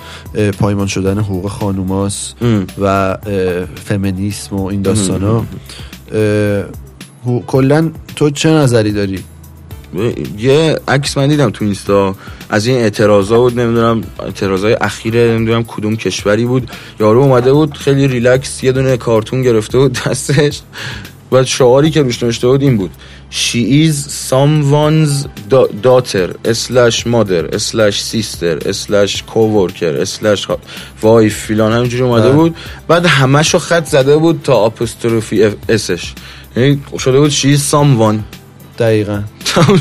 پایمان شدن حقوق خانوماست
ام.
و فمینیسم و این داستان ها کلا تو چه نظری داری؟
یه عکس من دیدم تو اینستا. از این اعتراضا بود نمی‌دونم اعتراضای اخیر نمی‌دونم کدوم کشوری بود. یارو اومده بود خیلی ریلکس یه دونه کارتون گرفته بود دستش. و شعاری که روش نوشته بود این بود. She is someone's da- daughter slash mother slash sister slash coworker slash wife فیلان همینجوری اومده. بود. بعد همشو خط زده بود تا آپوستروفی اسش یعنی شده بود she is someone
دقیقا.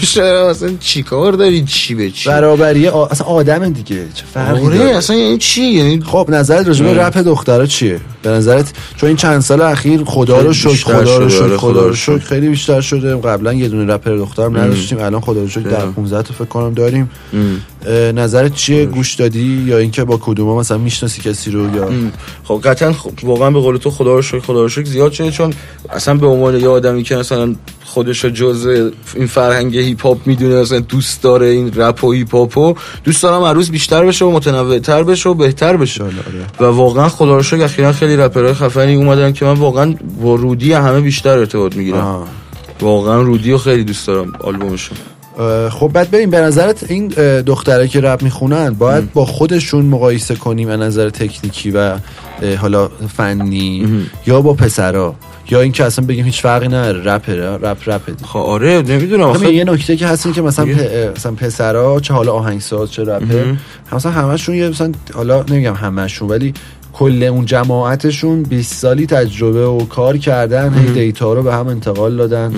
شده اصلا چی کار داری؟ چی به چی؟
برابری آ... اصلا آدم دیگه. چه فرقی
آره
داره؟
اصلا یعنی چی؟ یعنی
خب نظرت راجع به
اه.
رپ دخترها چیه؟ به نظرت چون این چند سال اخیر خدا رو شکر خدا رو شکر
آره،
خدا رو شکر. خیلی بیشتر شده. قبلا یه دونه رپر دخترم نداشتیم الان خدا رو شکر در
خیلی.
15 تا فکر کنم داریم. نظرت چیه؟ گوش دادی؟ یا اینکه با کدوما مثلا می‌شناسی کسی رو یا
خب قطعا خب واقعا به قول تو خدا رو شکر خدا رو شکر زیاد شده. چون اصلا به عنوان یه آدمی که مثلا خودش رو جز این فرهنگ هیپ هاپ می‌دونه مثلا دوست داره این رپ و هیپ هاپ و دوست دارم هر روز بیشتر بشه و متنوعتر بشه و بهتر بشه
آره.
و واقعا خدا رو شکر اخیرا خیلی رپرهای خفنی اومدن که من واقعا با رودی همه بیشتر ارتباط می‌گیرم. واقعا رودی رو خیلی دوست دارم آلبومشون
اه، خب بعد بریم به نظرت این دختره که رپ می‌خونن باید با خودشون مقایسه کنیم از نظر تکنیکی و حالا فنی یا با پسرا یا اینکه اصلا بگیم هیچ فرقی نداره رپ رپ دیگه.
خب آره نمی‌دونم
همین یه نکته که هست این که مثلا, پ... مثلا پسرا چه حالا آهنگساز چه رپر مثلا همشون یه مثلا حالا نمیگم همشون ولی کل اون جماعتشون 20 سالی تجربه و کار کردن هی دیتا رو به هم انتقال دادن.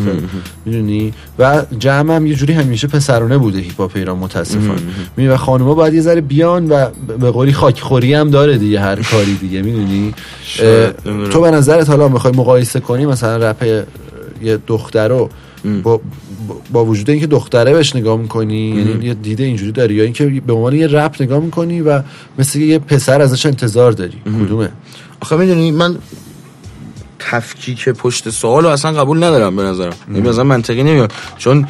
می‌دونی؟ و جمع هم یه جوری همیشه پسرانه بوده هیپ هاپ ایران متاسفانه. می‌دونی؟ و خانوما باید یه ذره بیان و به قولی خاکخوری هم داره دیگه هر کاری دیگه می‌دونی. تو به نظرت حالا می‌خوای مقایسه کنی مثلا رپ یه دختر رو با, با وجود اینکه دختره بهش نگاه می‌کنی یعنی یه دیده اینجوری داری یا اینکه به عنوان یه رپ نگاه می‌کنی و مثل یه پسر ازش انتظار داری. کدومه؟
آخه می‌دونی من تفکیک پشت سوال رو اصلا قبول ندارم به نظرم. یعنی مثلا منطقی نمیاد. چون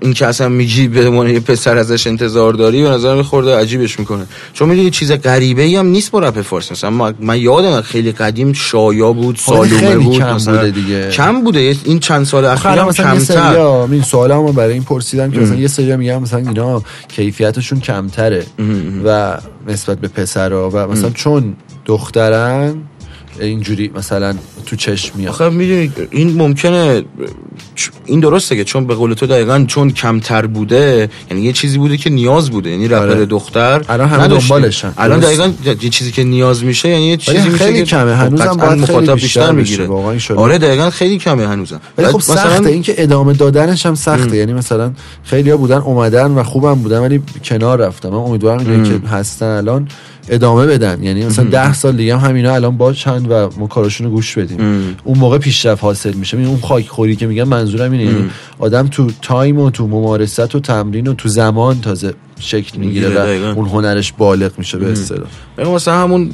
این که اصلا میگی به عنوان یه پسر ازش انتظار داری به نظرم یه خورده عجیبش می‌کنه. چون می‌دونی چیز غریبه ای هم نیست با رپ فارسی مثلا ما- من یادم خیلی قدیم شایا بود سالومه
خیلی
بود
کم
مثلا
بوده دیگه.
کم بوده. این چند سال اخیر هم کمتر.
این سوالمو برای این پرسیدم که مثلا یه سریا میگم مثلا اینا کیفیتشون کمتره و نسبت به پسرا و مثلا چون دخترن اینجوری مثلا تو چشم میاد
آخه می‌دونی این ممکنه این درسته که چون به قول تو دقیقا چون کمتر بوده یعنی یه چیزی بوده که نیاز بوده یعنی رپر
آره.
دختر
الان همه. دنبالشن.
الان. دقیقا یه چیزی که نیاز میشه یعنی یه چیزی
ولی
میشه
خیلی کمه.
خب
هنوزم باید خیلی
مخاطب
بیشتر.
می‌گیره. آره دقیقا خیلی کمه هنوزم
ولی خب
مثلا-
سخته این که ادامه دادنش هم سخته یعنی مثلا خیلی ها بودن اومدن و خوبم بودن ولی کنار رفتم من امیدوارم که هستن الان ادامه بدن یعنی مثلا ده سال دیگه هم همینا الان باشن و ما کاراشون رو گوش بدیم. اون موقع پیشرفت حاصل میشه. این اون خاک خوری که میگم منظورم اینه. یعنی آدم تو تایم و تو ممارست و تمرین و تو زمان تازه شکل می‌گیره و. اون هنرش بالغ میشه به اصطلاح.
مثلا همون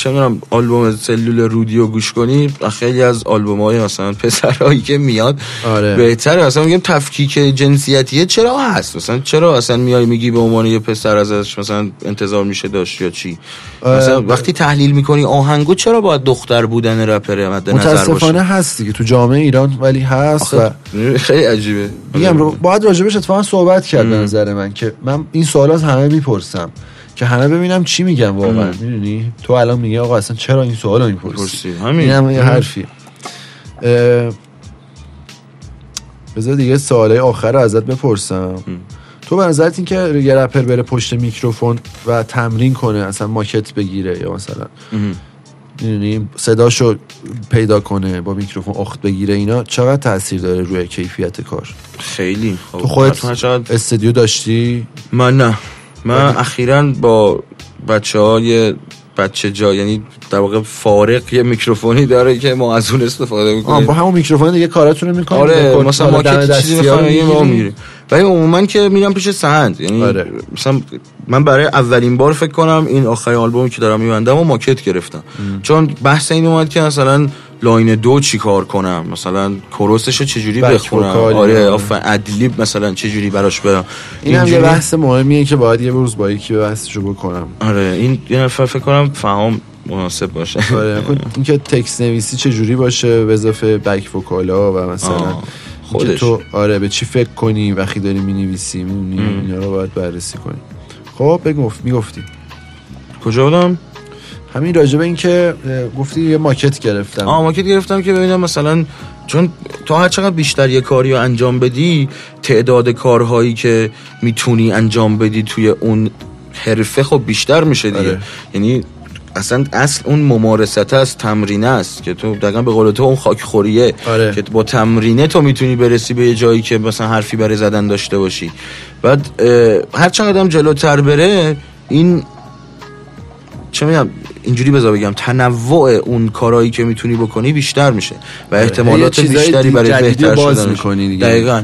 چه می‌دونم آلبوم سلول رودیو گوش کنی خیلی از آلبوم های مثلا پسرهایی که میاد
آره.
بهتره. مثلا میگم تفکیک جنسیتیه چرا هست؟ مثلا چرا اصلا میای میگی به عنوان یه پسر ازش مثلا انتظار میشه داشت یا چی؟ مثلا وقتی تحلیل می‌کنی آهنگو چرا باید دختر بودن رپر مد نظر
متاسفانه
باشه
هست دیگه. تو جامعه ایران ولی هست و
خیلی عجیبه.
میگم رو باید راجبش اتفاقا صحبت کرد به نظر من که من این سوالات همه می‌پرسم. که همه ببینم چی میگم واقعا. می‌دونی؟ تو الان میگی آقا اصلا چرا این سوالو می‌پرسی.
همین.
این هم یه
ام.
حرفی بذار دیگه سوالای آخر رو ازت بپرسم. تو به نظرت این که یه رپر بره پشت میکروفون و تمرین کنه اصلا ماکت بگیره یا مثلا می‌دونی صداشو پیدا کنه با میکروفون اخت بگیره اینا چقدر تاثیر داره روی کیفیت کار؟
خیلی. خب
تو خودت استودیو داشتی؟
من نه. من اخیرا با بچه های بچه جا یعنی در واقع فارق یه میکروفونی داره که ما از اون استفاده می‌کنیم.
با همون میکروفون دیگه کاراتون رو می‌کنید
آره مثلا ما که چیزی می‌خوایم ما میریم ولی عموما که میرم پیش سهند یعنی
آره.
مثلا من برای اولین بار فکر کنم این آخرین آلبومی که دارم میبندم و ماکت گرفتم. چون بحث این اومد که مثلا لاین دو چی کار کنم؟ مثلا کورسش رو چجوری بخونم؟ آره. آفرین ادلیب مثلا چجوری براش برم؟
این هم یه بحث مهمیه که باید یه روز با یکی بحثشو بکنم.
آره این یه نفر فکر کنم فهم مناسب باشه.
آره *laughs* اینکه تکست نویسی چه جوری باشه به اضافه بک وکالا و مثلا
آه. خودش.
تو آره به چی فکر کنی وقتی داری می‌نویسی اینا رو باید بررسی کنی. خب بگو می‌گفتی.
کجا بودم؟
همین راجع به این که گفتی یه ماکت گرفتم
آه ماکت گرفتم که ببینم مثلا چون تا هر چقدر بیشتر یه کاری رو انجام بدی تعداد کارهایی که می‌تونی انجام بدی توی اون حرفه خب بیشتر میشه دیگه
آره.
یعنی اصلا اصل اون ممارست است تمرینه است که تو دقیقا به قول تو اون خاک خوریه
آره.
که با تمرینه تو می‌تونی برسی به یه جایی که مثلا حرفی برای زدن داشته باشی بعد هر چقدر هم جلوتر بره این چه میگم اینجوری بذار بگم تنوع اون کارهایی که می‌تونی بکنی بیشتر میشه و احتمالات
یه چیزای
بیشتری برای بهتر
باز
شدن
می‌کنی دیگه.
دقیقاً.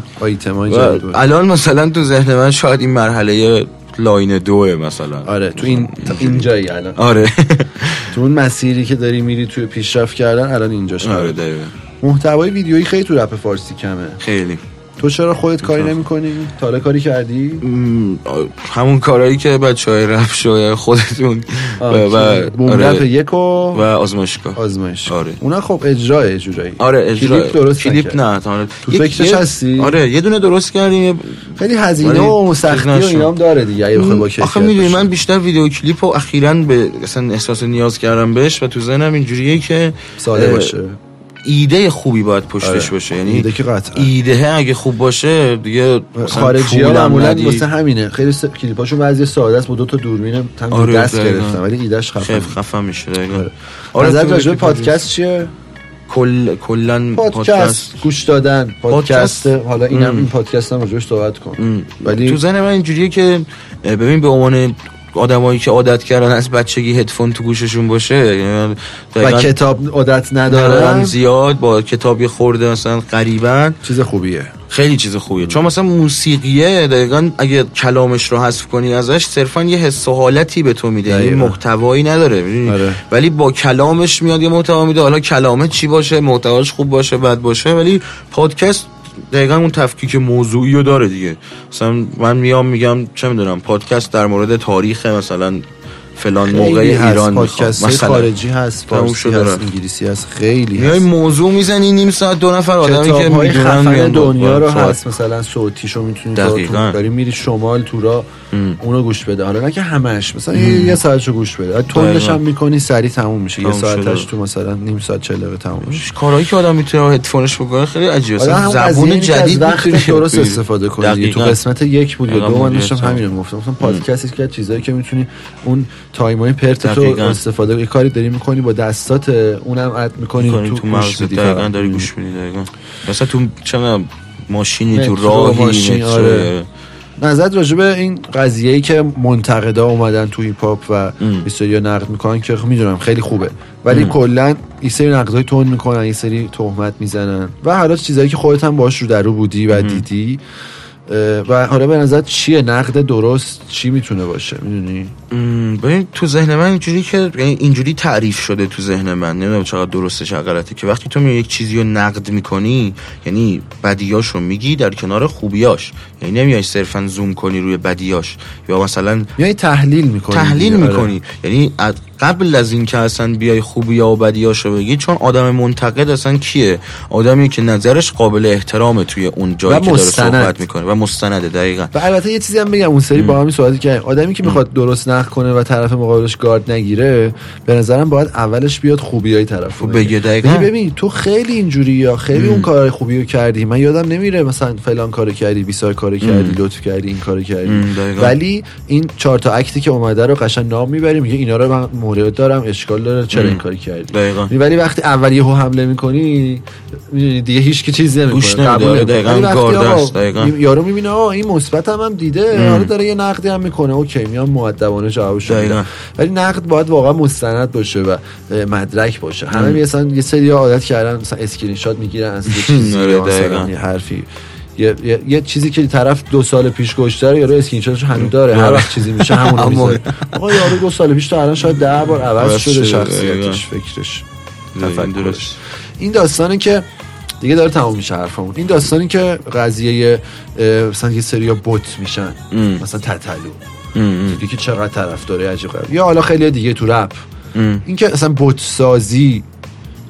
الان مثلا تو ذهن من شاید این مرحله line دوه مثلا.
آره تو این *laughs* اینجایی الان.
آره. *laughs*
تو اون مسیری که داری میری توی پیشرفت کردن الان اینجاش
آره
آره
دقیقاً.
محتوای ویدیویی خیلی تو رپ فارسی کمه.
خیلی.
تو چرا خودت کاری نمی‌کنی؟ تا حالا کاری کردی؟
همون کارهایی که بچه های رپ شوی خودتون. و, آره،
رپ یک و
و آزمایشگاه.
آزمایش
آره.
اونا خب اجرای جورایی.
آره اجرا
کلیپ درست
کلیپ. نه تا
تو فکرش هستی؟
آره یه دونه درست کردیم
خیلی هزینه و سختی و. اینام داره دیگه اگه بخوای با
آخه می‌دونی. من بیشتر ویدیو کلیپ و اخیرا به اصلا احساس نیاز کردم بهش و تو ذهنم اینجوریه که
ساده باشه.
ایده خوبی باید پشتش
آره.
باشه یعنی
ایده که قطعا.
ایده اگه خوب باشه دیگه
خارجی ها معمولا. واسه همینه خیلی س... کلیپاشون بعضی ساده است با دو تا دوربین تن
آره،
دست. گرفتن ولی ایدهش خفن
خفن میشه
آره.
آره،
نظر راجع پادکست چیه
کل کلا
پادکست گوش دادن پادکست. حالا اینم. این پادکست هم راجعش صحبت کن. ولی
تو ذهن من اینجوریه که ببین به عنوان آدمایی که عادت کردن از بچگی هدفون تو گوششون باشه یعنی
و کتاب عادت
ندارن زیاد با کتابی خورده مثلا قریبا
چیز خوبیه
خیلی چیز خوبیه چون مثلا موسیقیه دقیقا اگه کلامش رو حذف کنی ازش صرفا یه حس و حالتی به تو میده یعنی
دقیقاً.
محتوایی نداره می‌دونی؟
آره.
ولی با کلامش میاد یه محتوا میده حالا کلامه چی باشه محتواش خوب باشه بد باشه ولی پادکست دقیقا اون تفکیک موضوعی رو داره دیگه. مثلا من میام میگم چه می‌دونم پادکست در مورد تاریخ مثلا فلان موقع ایران
پادکست
مثلا
خارجی هست فارسی هست
رفت.
انگلیسی هست خیلی هست
موضوع می‌زنی نیم ساعت دو نفر آدمی که می‌دونن میان
دنیا رو هست مثلا صوتیشو می‌تونی
دقیقاً.
داری میری شمال تورا اونو گوش بده حالا نه که همش مثلا یه, یه ساعتشو گوش بده تندش
دقیقاً.
هم می‌کنی سریع تموم میشه یه ساعتش. تو مثلا نیم ساعت چهل دقیقه تموم میشه
کارهایی که آدم می‌تونه هدفونش بکنه خیلی عجیبه
هم
زبون جدید می‌تونی
درست استفاده کنی. تو. قسمت یک بود یا دو من داشتم
هم.
همین گفتم مثلا پادکست از چیزایی که می‌تونی اون time ای پرت تو. استفاده یه کاری داری می‌کنی با دستات اونم add می‌کنی
می‌کنی
تو,
تو
میدی
دقیقا. داری گوش میدی دقیقا. مثلا تو چه ماشینی تو راهی
ماشین، آره. نظرت راجع به این قضیه ای که منتقدا اومدن تو هیپ هاپ و سری نقد می‌کنن که می‌دونم خیلی خوبه. ولی کلا یه سری نقدای تون می‌کنن یه سری تهمت می‌زنن. و حالا چیزایی که خودت هم باش رو درو بودی و دیدی و حالا به نظر چیه؟ نقد درست چی می‌تونه باشه؟ می‌دونی؟
ببین تو ذهن من اینجوری که یعنی اینجوری تعریف شده تو ذهن من. نمی‌دونم چقدر درسته چقدر غلطه که وقتی تو میای یک چیزی رو نقد می‌کنی یعنی بدیاش رو میگی در کنار خوبیاش. یعنی نمیای صرفا زوم کنی روی بدیاش یا مثلا
میای تحلیل می‌کنی
تحلیل
آره.
می‌کنی. یعنی قبل از این که اصلا بیای خوبی و بدیاشو بگی چون آدم منتقد اصلا کیه؟ آدمی که نظرش قابل احترامه توی اون جایی که داره. صحبت می‌کنه. و مستنده دقیقا.
و البته یه چیزی هم بگم اون سری با همین صحبتی که آدمی که می‌خواد درست نقد کنه و طرف مقابلش گارد نگیره به نظرم باید اولش بیاد خوبیای طرف
خب بگه. دقیقاً.
بگه ببین تو خیلی اینجوری یا خیلی اون کارهای خوبی رو کردی. من یادم نمیره مثلا فلان کارو کردی بیسار کارو کردی لطف کردی این کارو کردی.
ام،.
ولی این چهار تا اکتی که اومده رو قشنگ نام می‌بری میگه اینا رو من مورد دارم اشکال داره چرا این کاری کردی؟
دقیقاً.
ولی وقتی اول یهو حمله می‌کنی دیگه هیچ کی چیز نمی‌کنه
گوش نمیده.
قبول نمی‌کنه.
دقیقاً
یارو می‌بینه آه این مثبت هم, هم دیده حالا داره یه نقدی هم می‌کنه. OK میام مؤدبانه جوابش ولی نقد باید واقعا مستند باشه و مدرک باشه. همه مثلا یه سری عادت کردن مثلا اسکرین شات می‌گیرن از یه چیزی
آره،
حرفی یه, یه, یه چیزی که طرف دو سال پیش گفته رو یارو اسکرین شاتش هنوز داره هر وقت چیزی میشه همون رو *laughs* می‌ذاره. آقا یارو دو سال پیش تا الان شاید ده بار عوض شده شخصیتش فکرش. تفکرش. این داستانی که دیگه داره تموم میشه حرفمون این داستانی که قضیه مثلا یه سری بوت میشن. مثلا تتلو. دیگه که چقدر طرف داره عجیب یا حالا خیلی دیگه تو رپ.
ام.
این که اصلا بوت سازی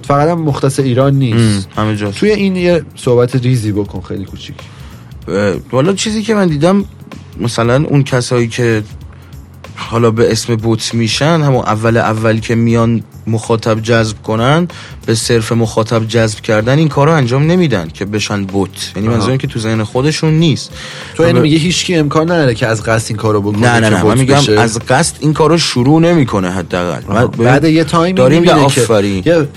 فقط هم مختص ایران نیست.
همه جاست.
توی این یه صحبت ریزی بکن خیلی کوچیک.
والا چیزی که من دیدم مثلا اون کسایی که حالا به اسم بوت میشن همون اول اول که میان مخاطب جذب کنن به صرف مخاطب جذب کردن این کارو انجام نمیدن که بشن بوت. یعنی
آها.
منظورم که تو ذهن خودشون نیست.
تو یعنی میگه هیچکی امکان نداره که از قصد این کارو بکنه
نه نه نه من میگم
بشه؟
از قصد این کارو شروع نمی‌کنه حداقل.
بعد یه تایمی
داریم
که
آفرین.
یه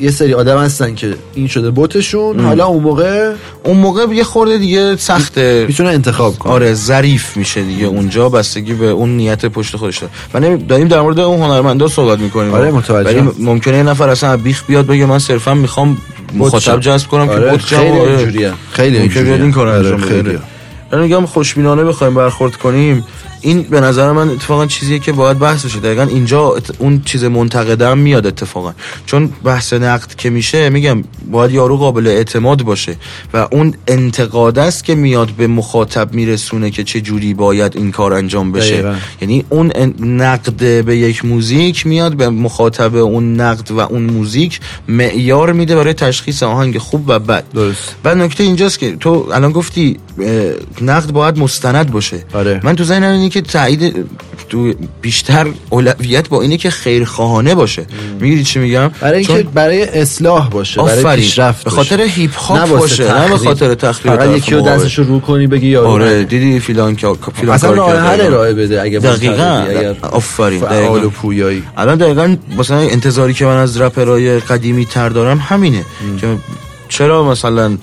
یه سری آدم هستن که این شده بوتشون حالا اون موقع
اون موقع یه خورده دیگه سخته.
می‌تونه انتخاب کنه.
آره ظریف میشه دیگه اونجا بستگی به اون نیت پشت خودش داره و داریم در مورد اون هنرمندا صحبت می‌کنیم.
آره، متوجهم.
ولی ممکنه یه نفر اصلا بیخ بیاد بگه من صرفا می‌خوام مخاطب. جذب کنم که
آره
بوت شم
خیلی. اینجوریه. خیلی اینجوریه.
این کار
آره، خیلی
من میگم خوشبینانه بخوایم برخورد کنیم. این به نظر من اتفاقا چیزیه که باید بحث بشه. دقیقا اینجا اون چیز منتقده هم میاد اتفاقا. چون بحث نقد که میشه میگم باید یارو قابل اعتماد باشه و اون انتقاد است که میاد به مخاطب میرسونه که چه جوری باید این کار انجام بشه.
دقیقاً.
یعنی اون نقد به یک موزیک میاد به مخاطب اون نقد و اون موزیک معیار میده برای تشخیص آهنگ خوب و بد.
درست.
بعد نکته اینجاست که تو الان گفتی نقد باید مستند باشه.
آره.
من تو ذهنم اینه که تایید تو بیشتر اولویت با اینه که خیرخواهانه باشه می‌گیری چی میگم
برای اینکه برای اصلاح باشه برای. پیشرفت
به. خاطر هیپ هاپ باشه نه به. خاطر تخریب
فقط یکی رو
مقابل.
دستش رو کنی بگی یارو
آره. دیدی فیلان که فیلان
اصلا
کار
راه ارائه بده اگه
دقیقاً. آفرین.
فعال. و پویایی
الان دقیقا مثلا انتظاری که من از رپرهای قدیمی تر دارم همینه که چرا مثلا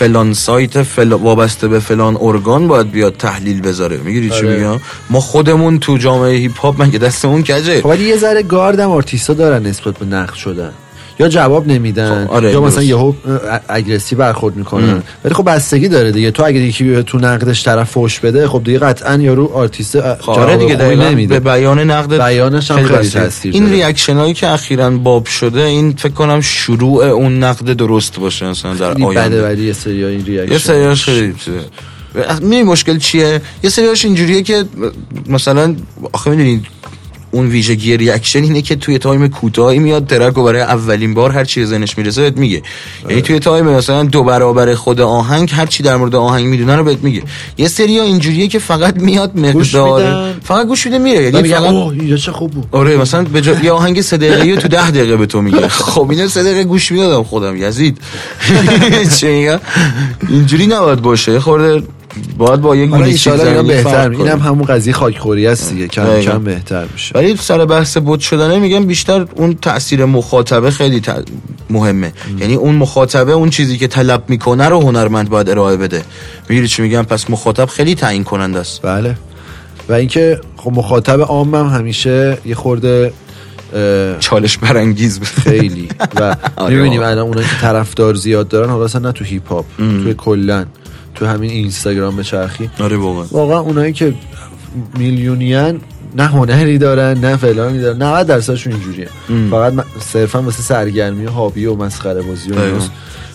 فلان سایت فل... وابسته به فلان ارگان باید بیاد تحلیل بذاره. می‌گیری چی
آره.
میگم؟ ما خودمون تو جامعه هیپ هاپ مگه دستمون کجه؟
خب ولی یه ذره گاردم آرتیستا دارن نسبت به نقد شدن. یا جواب نمیدن
خب، آره،
یا مثلا. یهو aggressive برخورد می‌کنن. ولی خب بستگی داره دیگه. تو اگه یکی تو نقدش طرف فوش بده خب دیگه قطعا یارو آرتیست
خب، آره دیگه
نمیده.
به بیان نقد
بیانش هم خیلی. تاثیر
این. reaction هایی که اخیرا باب شده این فکر کنم شروع اون نقد درست باشه مثلا در آینده.
ولی یه سری این reaction.
یه سریاش خیلی می مشکل چیه؟ یه سریاش اینجوریه که مثلا آخه می‌دونید اون ویژگی reaction اینه که توی time کوتاهی میاد track و برای اولین بار هر چی ذهنش می‌رسه بهت میگه. یعنی توی time مثلا دو برابر خود آهنگ هر چی در مورد آهنگ می‌دونه رو بهت میگه. یه سریا اینجوریه که فقط میاد مقدار. فقط گوش میده میره. یعنی فقط
اوه اینجا چه خوب بود.
آره مثلا به جا... یه آهنگ سه دقیقه‌ای رو تو ده دقیقه به تو میگه. *laughs* خب اینو سه دقیقه گوش می‌دادم خودم یزید. *laughs* چه اینجوری نباید باشه. خورده باید با یک
اینا
زنی
بهتر اینم. همون قضیه خاکخوری است دیگه کم. کم بهتر میشه.
ولی سر بحث بود شدنه میگم بیشتر اون تاثیر مخاطبه خیلی ت- مهمه. یعنی اون مخاطبه اون چیزی که طلب می‌کنه رو هنرمند باید ارائه بده. می‌گیری چی میگم؟ پس مخاطب خیلی تعیین کننده است.
بله. و اینکه خب مخاطب عام هم همیشه یه خورده اه،
چالش برانگیز
خیلی. و *laughs*
آره.
می‌بینیم الان اونایی که طرفدار زیاد دارن حالا اصلا نه تو هیپ هاپ توی کلن. تو همین اینستاگرام به چرخی؟
آره واقعا.
واقعا اونایی که میلیونیان نه هنری دارن نه فلانی دارن 90 درصدشون اینجوریه. فقط صرفا واسه سرگرمی و هابی و مسخره بازی و.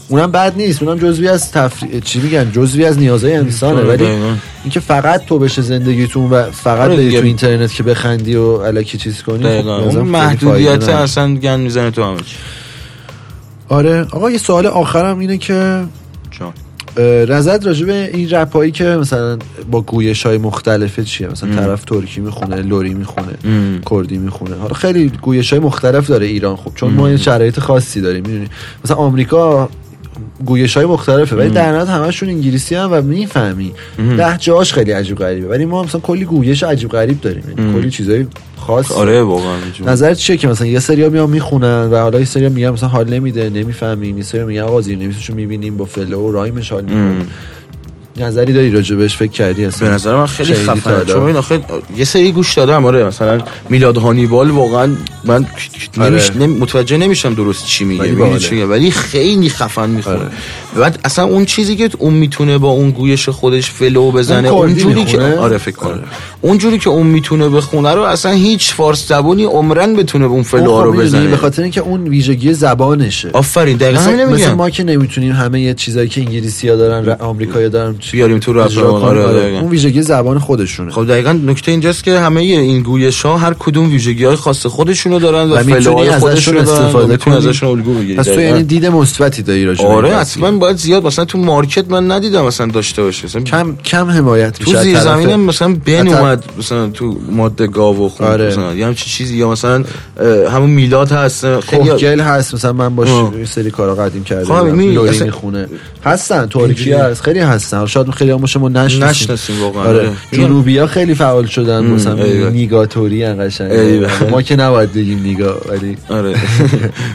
اونم بد نیست. اونم جزوی از تفری... چی میگن؟ جزوی از نیازهای انسانه.
آره،
ولی. اینکه فقط تو بشه زندگیتون و فقط
آره
بری. تو اینترنت که بخندی و الکی چیز کنی خب
اون محدودیت. اصلا گن می‌زنه تو همه
آره. آقا یه سوال آخرم اینه که
جان.
راجع به این رپ هایی که مثلا با گویش های مختلفه چیه؟ مثلا طرف ترکی می‌خونه لوری می‌خونه
ام.
کردی می‌خونه. حالا خیلی گویش های مختلف داره ایران خب چون ما این شرایط خاصی داریم می‌دونی؟ مثلا آمریکا گویش های مختلفه ولی در نهایت همشون انگلیسی هم و می‌فهمی. لهجه‌هاش خیلی عجیب غریبه. ولی ما مثلا کلی گویش عجیب غریب داریم. یعنی کلی چیزای خاص.
آره واقعا.
نظرت چیه که مثلا یه سریا میان می‌خونن و حالا یه سریا میگن مثلا حال نمیده نمی‌فهمیم. یه سریا میگن آقا زیر می‌بینیم با flow و rhyme ش حال می‌کنیم نظری داری راجع بهش فکر کردی
به
اصلا
نظر من خیلی خفنه؟ چون این آخه یه سری گوش دادم آره مثلا میلاد هانیبال واقعا من نمیش...
آره.
نمی... متوجه نمیشم درست چی میگه
ولی
می‌دونی
باحاله.
چی میگه ولی خیلی خفن می‌خونه
آره.
بعد اصلا اون چیزی که اون می‌تونه با اون گویش خودش flow بزنه
اون
اون جوری که؟ آره فکر کنم اون جوری که اون می‌تونه بخونه رو اصلا هیچ فارس زبونی عمرن بتونه اون flow
اون
رو
خب
بزنه
به خاطر اینکه اون ویژگی زبانشه
آفرین دقیقاً
مثل, مثل ما که نمی‌تونیم همه یه چیزایی که انگلیسی ها دارن ر- آمریکایی دارن
بیاریم تو رپ. آره،
آره. اون ویژگی زبان خودشونه
خب دقیقا نکته اینجاست که همه این گویش ها هر کدوم ویژگی های خاص خودشونو دارن و,
و
flow
های
خودشونو دارن و. ازشون الگو بگیری
پس تو. یعنی دید مثبتی داری راجع
آره
قضیه.
باید زیاد مثلا تو مارکت من ندیدم مثلا داشته باشه مثلا
کم کم حمایت
تو
میشه از
زیر زمینم مثلا بن اومد مثلا تو ماده گاو و خون
آره.
مثلا یا همچین چیزی یا مثلا همون میلاد هست خیلی
کوهگل هست مثلا من باش سری کارا قدیم کرده
خب،
لوری می‌خونه هستن ترکی
اینجوری.
هست خیلی هستن شاید خیلی هم باشه ما نشناسیم
نشناسیم واقعا
آره
آره.
جنوبی ها خیلی فعال شدن مثلا. نیگاتوری ان قشنگ. ما که نباید بگیم نیگا ولی
آره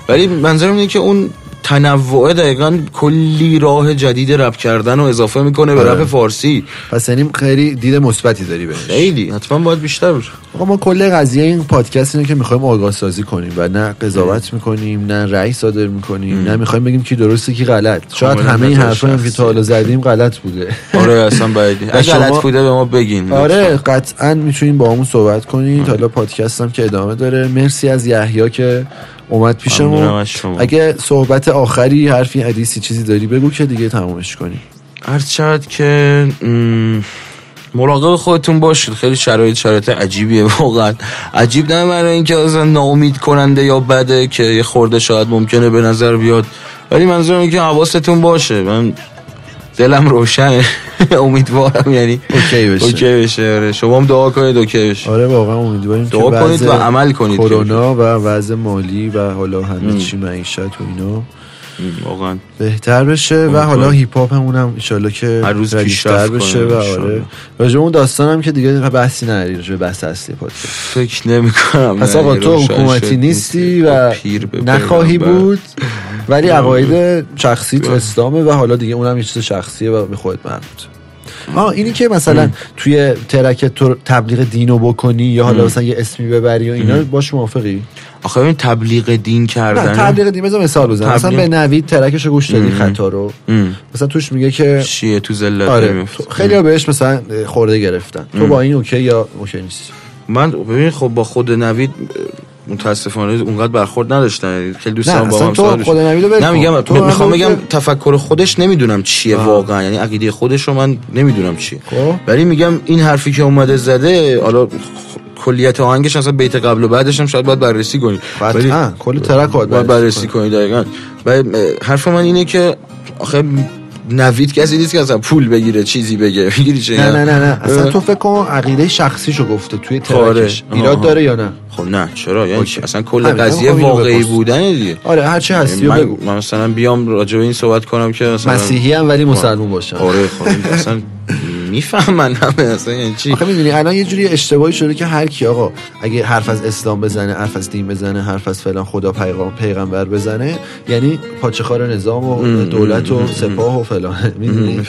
ولی منظرم اینه که اون تنوع دقیقا کلی راه جدید رپ کردن رو اضافه می‌کنه به
آره.
رپ فارسی.
پس یعنی خیلی دید مثبتی داری بهش.
خیلی. حتما باید بیشتر بشه
آقا ما کل قضیه این پادکست اینه که می‌خوایم آگاه سازی کنیم و نه قضاوت می‌کنیم نه رأی صادر می‌کنیم نه می‌خوایم بگیم کی درسته کی غلط. شاید
کاملا
همه این حرفا هم که. تا حالا زدیم غلط بوده.
آره اصلا *laughs*
شما-
غلط بوده به ما بگین
آره. قطعا می‌تونیم با همون صحبت کنید حالا پادکست هم که ادامه داره. مرسی از یحیی که اومد پیشمون. اگه صحبت آخری حرفی حدیثی چیزی داری بگو که دیگه تمومش کنیم.
عرض شد که مراقب خودتون باشید. خیلی شرایط شرایط عجیبیه واقعا. عجیب نه برای اینکه اصلا ناامید کننده یا بده که یه خورده شاید ممکنه به نظر بیاد. ولی منظورم اینه که حواستون باشه. من دلم روشنه. *laughs* امیدوارم یعنی
okay بشه.
okay بشه. آره. شما هم دعا کنید okay بشه.
آره واقعا امیدواریم
دعا کنید و عمل کنید.
کرونا و وضع مالی و حالا همه چی معیشت و اینا
واقعا.
بهتر بشه و. حالا هیپ هاپ هم انشالله که
هر روز پیشرفت
بشه و. آره. راجع اون داستانم که دیگه بحثی نداری راجع بحث اصلی پادکست.
فکر نمی کنم
پس آقا تو حکومتی نیستی و نخواهی بود ولی عقاید شخصیت
بله.
اسلامه و حالا دیگه اونم یه چیز شخصیه و به خودت مربوط آه اینی که مثلا توی track تو تبلیغ دینو بکنی یا حالا مثلا یه اسمی ببری و اینا باش موافقی؟
آخه این تبلیغ دین
نه
کردن
تبلیغ دین بذار مثال بزنم. مثلا. به نوید track شو گوش دادی خطا رو.
ام.
مثلا توش میگه که
شیعه تو زلت
آره. خیلی ها بهش مثلا خرده گرفتن. تو با این okay یا okay نیستی
من ببین خب با خود نوید متاسفانه اونقدر برخورد نداشتن. خیلی دوست
نه،
دارم با هم
تو خود
نه. میگم
تو
می‌خوام بگم تفکر خودش نمی‌دونم چیه
آه.
واقعا. یعنی عقیده خودش رو من نمی‌دونم چیه.
خب.
ولی میگم این حرفی که اومده زده حالا کلیت آهنگش اصلا بیت قبل و بعدش هم شاید باید بررسی کنید
قطعا کل ترک باید بررسی
کنید دقیقا. حرف من اینه که آخه نوید کسی نیست که اصلا پول بگیره چیزی بگه. *laughs* می‌گیری چه
نه نه نه نه. اصلا تو فکر کن عقیده شخصیشو گفته توی. ترکش. ایراد. داره یا نه؟
خب نه چرا؟ یعنی. چی؟ اصلا کل قضیه واقعی. بودن دیگه.
آره هرچی هستی و
من,
بگو.
من مثلا بیام راجع به این صحبت کنم که مثلا
مسیحی هم ولی مسلمون باشم
آره خب اصلا *laughs* می‌فهمن همه اصلا یعنی چی؟
آخه می‌دونی الان یه جوری اشتباهی شده که هر کی آقا اگه حرف از اسلام بزنه حرف از دین بزنه حرف از فلان خدا پیغام پیغمبر بزنه یعنی پاچخار نظام و دولت و سپاه و فلان. می‌دونی.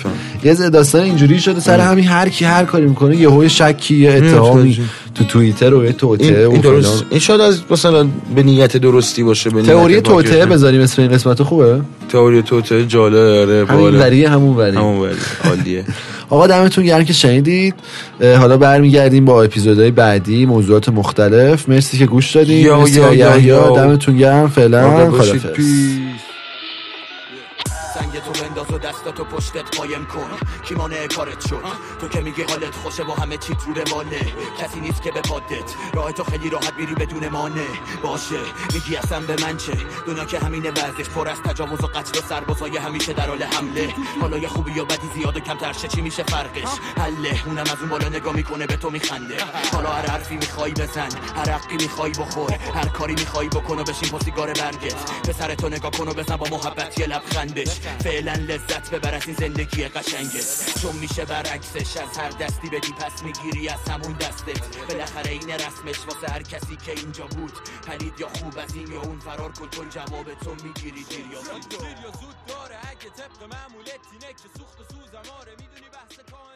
یه داستان اینجوری شده. سر همین هر کی هر کاری می‌کنه یهو شکی یه اتهامی. تو توییتر و یه توته و
این درست این شاید از مثلا به نیت درستی باشه به نیت
تئوری توته. بذاریم اسم این قسمت خوبه؟
تئوری توته جالب آره
همین
باله.
وریه همون وری
همون وری عالیه *laughs*
آقا دمتون گرم که شنیدید حالا برمیگردیم با اپیزودهای بعدی موضوعات مختلف مرسی که گوش دادید
یا، یا، یا،
یحیی.
یا.
دمتون گرم فعلا. خدافظ
تو بنداز و دستاتو پشتت قایم کن. کی مانع کارت شد؟ تو که میگی حالت خوشه با همه چی تو رواله کسی نیست که به پادت. راه تو خیلی راحت میری بدون مانع. باشه میگی اصلا به من چه؟ دنیا که همینه ورزش پر از تجاوز و قتل و سربازای همیشه در حال حمله. حالا یه خوبی یا بدی زیاد و کمتر چی میشه فرقش؟ حله اونم از اون بالا نگاه می‌کنه به تو میخنده. حالا هر حرفی می‌خوای بزن هر حقی می‌خوای بخور. هر کاری می‌خوای بکن و بشین پستیگار برگت. به سر تو نگاه کن و بزن با محبت یه لبخندش. فعلا لذت ببر از این زندگی قشنگت چون میشه برعکسش از هر دستی بدی پس می‌گیری از همون دستت بالاخره این رسمش واسه هر کسی که اینجا بود. پلید یا خوب از این یا اون فرار کن چون جواب تو می‌گیری. دیر یا زود داره اگه طبق معمولت اینه که سوخت و سوزم آره می‌دونی بحث وقتی